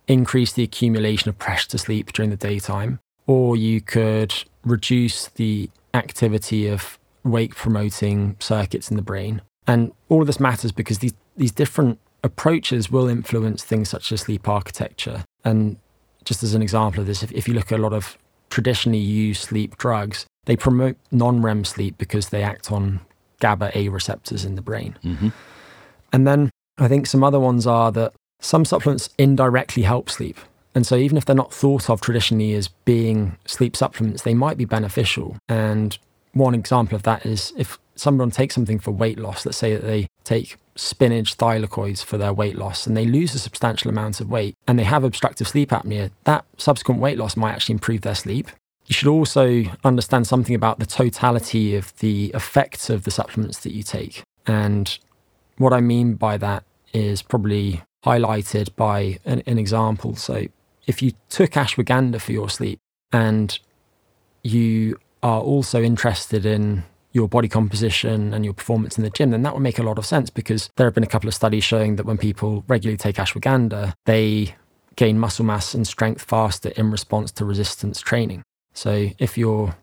S6: increase the accumulation of pressure to sleep during the daytime, or you could reduce the activity of wake promoting circuits in the brain. And all of this matters because these, these different approaches will influence things such as sleep architecture. And just as an example of this, if, if you look at a lot of traditionally used sleep drugs, they promote non REM sleep because they act on GABA A receptors in the brain.
S5: Mm-hmm.
S6: And then I think some other ones are that some supplements indirectly help sleep. And so, even if they're not thought of traditionally as being sleep supplements, they might be beneficial. And one example of that is if someone takes something for weight loss, let's say that they take spinach thylakoids for their weight loss and they lose a substantial amount of weight and they have obstructive sleep apnea, that subsequent weight loss might actually improve their sleep. You should also understand something about the totality of the effects of the supplements that you take. And what I mean by that is probably highlighted by an, an example. So, if you took ashwagandha for your sleep and you are also interested in your body composition and your performance in the gym, then that would make a lot of sense because there have been a couple of studies showing that when people regularly take ashwagandha, they gain muscle mass and strength faster in response to resistance training. So if you're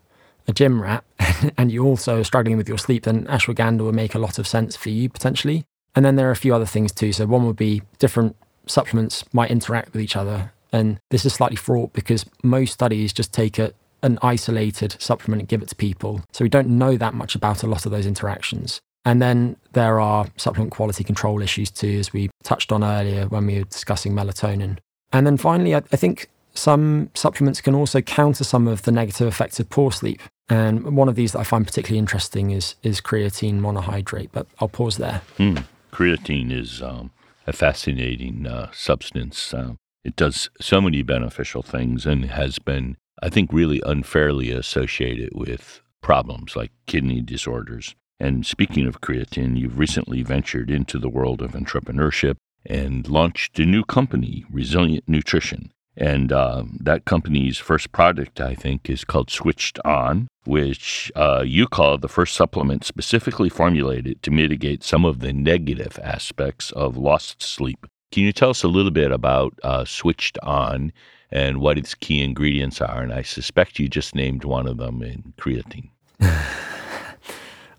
S6: a gym rat and you also are struggling with your sleep, then ashwagandha would make a lot of sense for you potentially. And then there are a few other things too. So one would be different supplements might interact with each other. And this is slightly fraught because most studies just take a, an isolated supplement and give it to people. So we don't know that much about a lot of those interactions. And then there are supplement quality control issues too, as we touched on earlier when we were discussing melatonin. And then finally, I, I think some supplements can also counter some of the negative effects of poor sleep. And one of these that I find particularly interesting is, is creatine monohydrate, but I'll pause there.
S5: Mm. Creatine is um, a fascinating uh, substance. Uh, it does so many beneficial things and has been, I think, really unfairly associated with problems like kidney disorders. And speaking of creatine, you've recently ventured into the world of entrepreneurship and launched a new company, Resilient Nutrition. And uh, that company's first product, I think, is called Switched On, which uh, you call the first supplement specifically formulated to mitigate some of the negative aspects of lost sleep. Can you tell us a little bit about uh, Switched On and what its key ingredients are? And I suspect you just named one of them in creatine.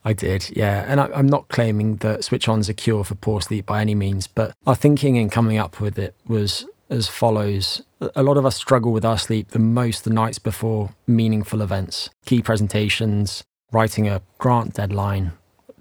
S6: I did, yeah. And I, am not claiming that Switch On's a cure for poor sleep by any means, but our thinking in coming up with it was as follows. A lot of us struggle with our sleep the most the nights before meaningful events, key presentations, writing a grant deadline,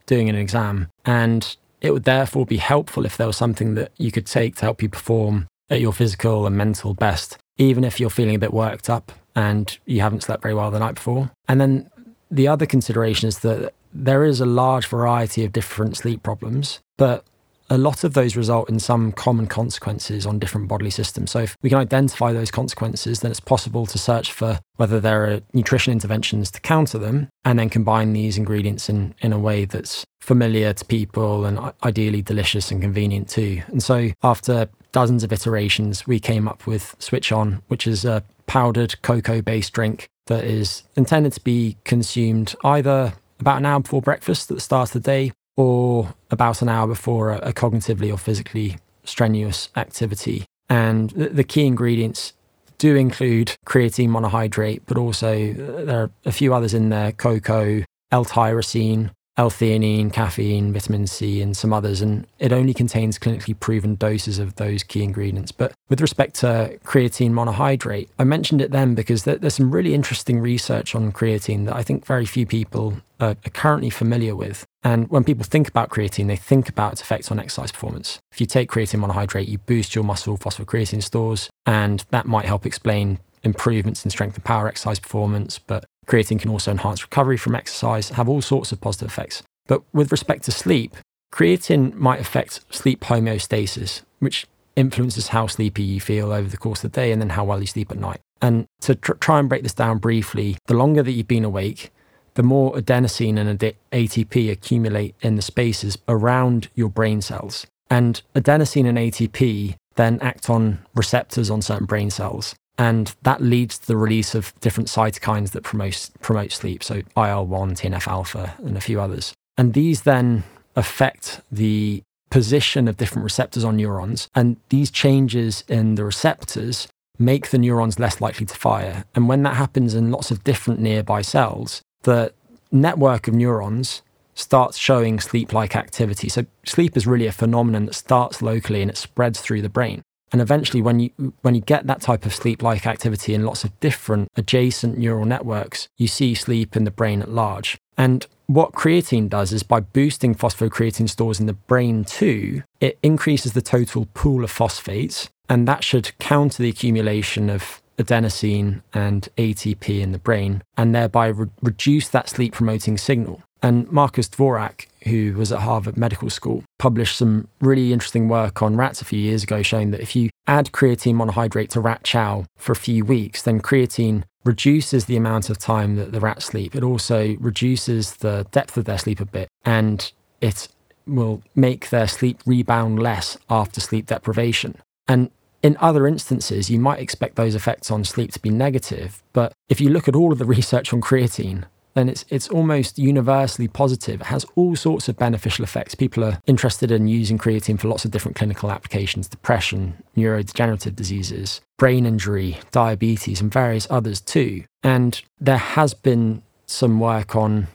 S6: doing an exam. And it would therefore be helpful if there was something that you could take to help you perform at your physical and mental best, even if you're feeling a bit worked up and you haven't slept very well the night before. And then the other consideration is that there is a large variety of different sleep problems, but a lot of those result in some common consequences on different bodily systems. So, if we can identify those consequences, then it's possible to search for whether there are nutrition interventions to counter them and then combine these ingredients in, in a way that's familiar to people and ideally delicious and convenient too. And so, after dozens of iterations, we came up with Switch On, which is a powdered cocoa based drink that is intended to be consumed either about an hour before breakfast at the start of the day or about an hour before a, cognitively or physically strenuous activity. And the, key ingredients do include creatine monohydrate, but also there are a few others in there cocoa, L tyrosine, L-theanine, caffeine, vitamin C, and some others, and it only contains clinically proven doses of those key ingredients. But with respect to creatine monohydrate, I mentioned it then because there's some really interesting research on creatine that I think very few people are currently familiar with. And when people think about creatine, they think about its effects on exercise performance. If you take creatine monohydrate, you boost your muscle phosphocreatine stores, and that might help explain improvements in strength and power exercise performance. But Creatine can also enhance recovery from exercise, have all sorts of positive effects. But with respect to sleep, creatine might affect sleep homeostasis, which influences how sleepy you feel over the course of the day and then how well you sleep at night. And to tr- try and break this down briefly, the longer that you've been awake, the more adenosine and ATP accumulate in the spaces around your brain cells. And adenosine and ATP then act on receptors on certain brain cells. And that leads to the release of different cytokines that promote, promote sleep. So IL 1, TNF alpha, and a few others. And these then affect the position of different receptors on neurons. And these changes in the receptors make the neurons less likely to fire. And when that happens in lots of different nearby cells, the network of neurons starts showing sleep like activity. So, sleep is really a phenomenon that starts locally and it spreads through the brain. And eventually, when you when you get that type of sleep-like activity in lots of different adjacent neural networks, you see sleep in the brain at large. And what creatine does is by boosting phosphocreatine stores in the brain too, it increases the total pool of phosphates, and that should counter the accumulation of adenosine and ATP in the brain, and thereby re- reduce that sleep promoting signal. And Markus Dworak, who was at Harvard Medical School, published some really interesting work on rats a few years ago showing that if you add creatine monohydrate to rat chow for a few weeks, then creatine reduces the amount of time that the rats sleep. It also reduces the depth of their sleep a bit and it will make their sleep rebound less after sleep deprivation. And in other instances, you might expect those effects on sleep to be negative, but if you look at all of the research on creatine, then it's it's almost universally positive. It has all sorts of beneficial effects. People are interested in using creatine for lots of different clinical applications: depression, neurodegenerative diseases, brain injury, diabetes, and various others too. And there has been some work on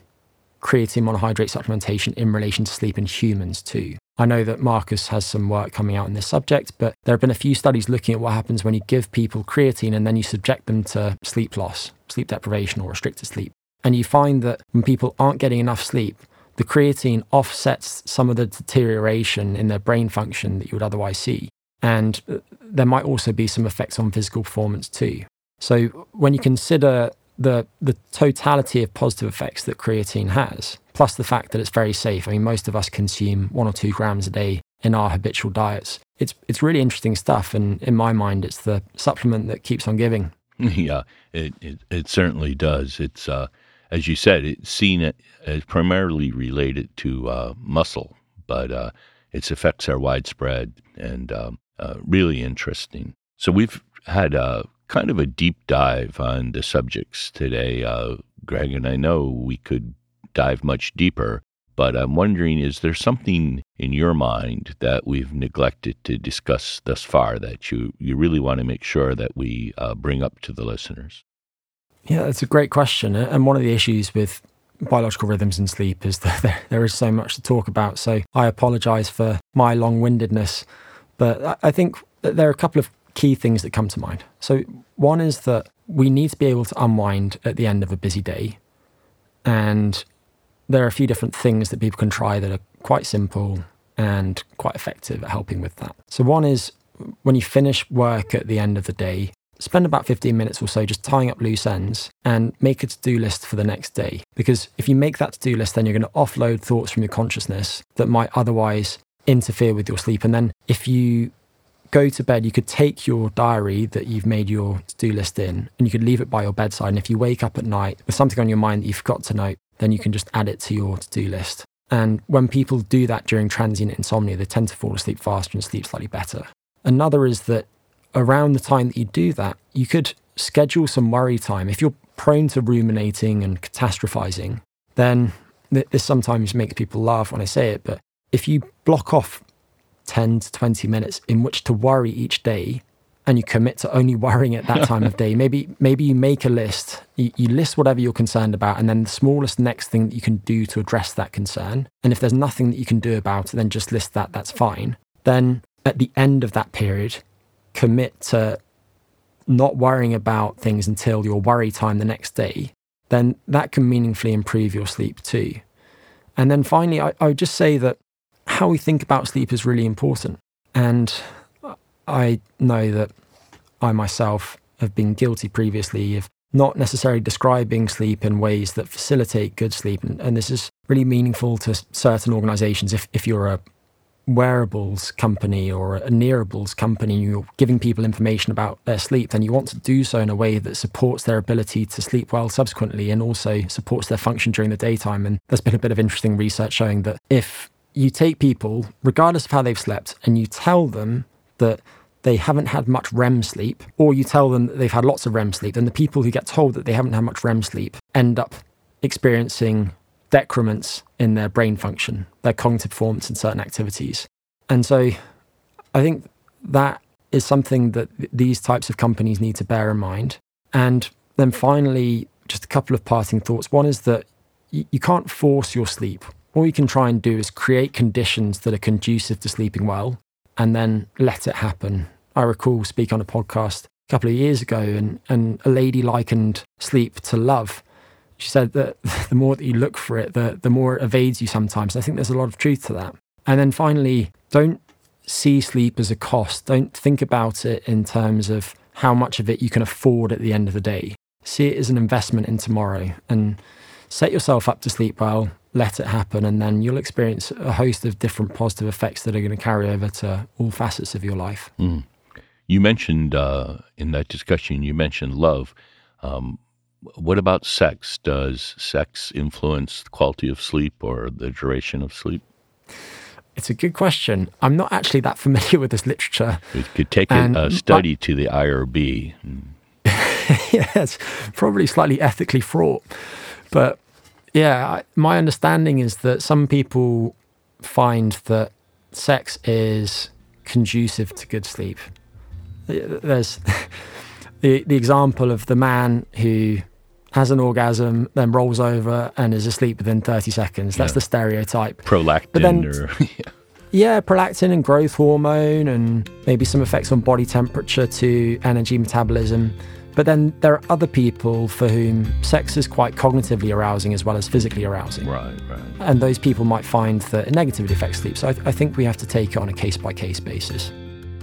S6: creatine monohydrate supplementation in relation to sleep in humans too. I know that Markus has some work coming out on this subject, but there have been a few studies looking at what happens when you give people creatine and then you subject them to sleep loss, sleep deprivation, or restricted sleep. And you find that when people aren't getting enough sleep, the creatine offsets some of the deterioration in their brain function that you would otherwise see. And uh, there might also be some effects on physical performance too. So when you consider the the totality of positive effects that creatine has, plus the fact that it's very safe. I mean, most of us consume one or two grams a day in our habitual diets. It's it's really interesting stuff, and in my mind, it's the supplement that keeps on giving.
S5: Yeah, it it, it certainly does. It's uh, as you said, it's seen as primarily related to uh, muscle, but uh, its effects are widespread and um, uh, really interesting. So we've had a kind of a deep dive on the subjects today, uh, Greg, and I know we could dive much deeper. But I'm wondering, is there something in your mind that we've neglected to discuss thus far that you, you really want to make sure that we uh, bring up to the listeners?
S6: Yeah, that's a great question. And one of the issues with biological rhythms and sleep is that there, there is so much to talk about. So I apologize for my long windedness. But I think that there are a couple of key things that come to mind. So, one is that we need to be able to unwind at the end of a busy day. And there are a few different things that people can try that are quite simple and quite effective at helping with that. So, one is when you finish work at the end of the day, spend about 15 minutes or so just tying up loose ends and make a to do list for the next day. Because if you make that to do list, then you're going to offload thoughts from your consciousness that might otherwise interfere with your sleep. And then if you go to bed, you could take your diary that you've made your to do list in and you could leave it by your bedside. And if you wake up at night with something on your mind that you forgot to note, then you can just add it to your to do list. And when people do that during transient insomnia, they tend to fall asleep faster and sleep slightly better. Another is that around the time that you do that, you could schedule some worry time. If you're prone to ruminating and catastrophizing, then this sometimes makes people laugh when I say it, but if you block off 10 to 20 minutes in which to worry each day, and you commit to only worrying at that time of day. Maybe maybe you make a list. You, you, list whatever you're concerned about, and then the smallest next thing that you can do to address that concern. And if there's nothing that you can do about it, then just list that. That's fine. Then at the end of that period, commit to not worrying about things until your worry time the next day. Then that can meaningfully improve your sleep too. And then finally, I, I would just say that how we think about sleep is really important. And I know that I myself have been guilty previously of not necessarily describing sleep in ways that facilitate good sleep. And, and this is really meaningful to certain organizations. If, if you're a wearables company or a nearables company, you're giving people information about their sleep, then you want to do so in a way that supports their ability to sleep well subsequently and also supports their function during the daytime. And there's been a bit of interesting research showing that if you take people, regardless of how they've slept, and you tell them that they haven't had much REM sleep, or you tell them that they've had lots of REM sleep, then the people who get told that they haven't had much REM sleep end up experiencing decrements in their brain function, their cognitive performance in certain activities. And so I think that is something that these types of companies need to bear in mind. And then finally, just a couple of parting thoughts. One is that you can't force your sleep. All you can try and do is create conditions that are conducive to sleeping well and then let it happen. I recall speaking on a podcast a couple of years ago, and, and a lady likened sleep to love. She said that the more that you look for it, the, the more it evades you sometimes. I think there's a lot of truth to that. And then finally, don't see sleep as a cost. Don't think about it in terms of how much of it you can afford at the end of the day. See it as an investment in tomorrow and set yourself up to sleep well, let it happen, and then you'll experience a host of different positive effects that are going to carry over to all facets of your life.
S5: Mm. You mentioned uh, in that discussion, you mentioned love. Um, what about sex? Does sex influence the quality of sleep or the duration of sleep?
S6: It's a good question. I'm not actually that familiar with this literature.
S5: We could take and, a, study to the IRB.
S6: Mm. yes, probably slightly ethically fraught. But yeah, my understanding is that some people find that sex is conducive to good sleep. There's the the example of the man who has an orgasm, then rolls over and is asleep within 30 seconds. That's yeah. the stereotype.
S5: Prolactin but then, or
S6: yeah. yeah, prolactin and growth hormone and maybe some effects on body temperature to energy metabolism. But then there are other people for whom sex is quite cognitively arousing as well as physically arousing.
S5: Right, right.
S6: And those people might find that it negatively affects sleep. So I, th- I think we have to take it on a case by case basis.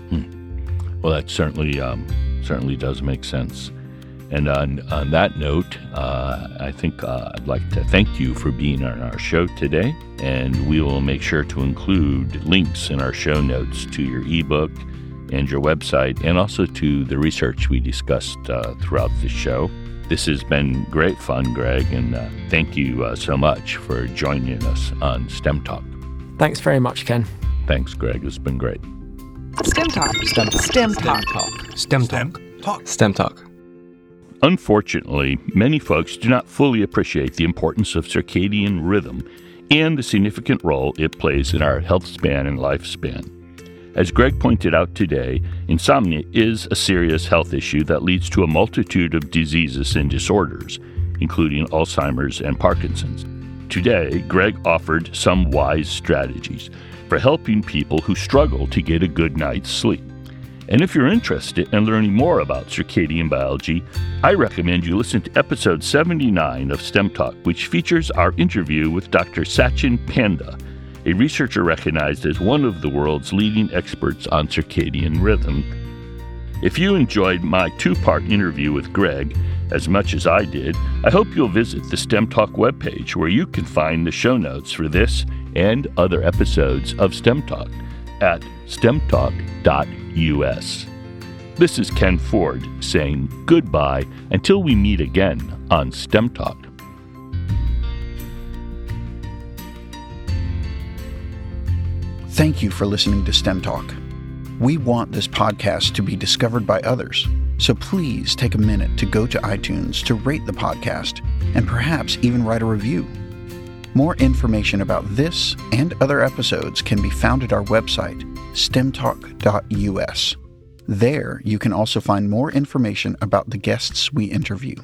S5: Hmm. Well, that certainly um, certainly does make sense. And on, on that note, uh, I think uh, I'd like to thank you for being on our show today. And we will make sure to include links in our show notes to your ebook and your website, and also to the research we discussed uh, throughout the show. This has been great fun, Greg, and uh, thank you uh, so much for joining us on STEM Talk.
S6: Thanks very much, Ken.
S5: Thanks, Greg. It's been great.
S2: STEM Talk. STEM Talk. STEM Talk.
S3: STEM Talk.
S4: Talk. STEM Talk.
S5: Unfortunately, many folks do not fully appreciate the importance of circadian rhythm and the significant role it plays in our health span and lifespan. As Greg pointed out today, insomnia is a serious health issue that leads to a multitude of diseases and disorders, including Alzheimer's and Parkinson's. Today, Greg offered some wise strategies for helping people who struggle to get a good night's sleep. And if you're interested in learning more about circadian biology, I recommend you listen to episode 79 of STEM Talk, which features our interview with Dr. Sachin Panda a researcher recognized as one of the world's leading experts on circadian rhythm. If you enjoyed my two part interview with Greg as much as I did, I hope you'll visit the STEM Talk webpage where you can find the show notes for this and other episodes of STEM Talk at stemtalk.us. This is Ken Ford saying goodbye until we meet again on STEM Talk.
S1: Thank you for listening to STEM Talk. We want this podcast to be discovered by others, so please take a minute to go to iTunes to rate the podcast and perhaps even write a review. More information about this and other episodes can be found at our website, stemtalk.us. There, you can also find more information about the guests we interview.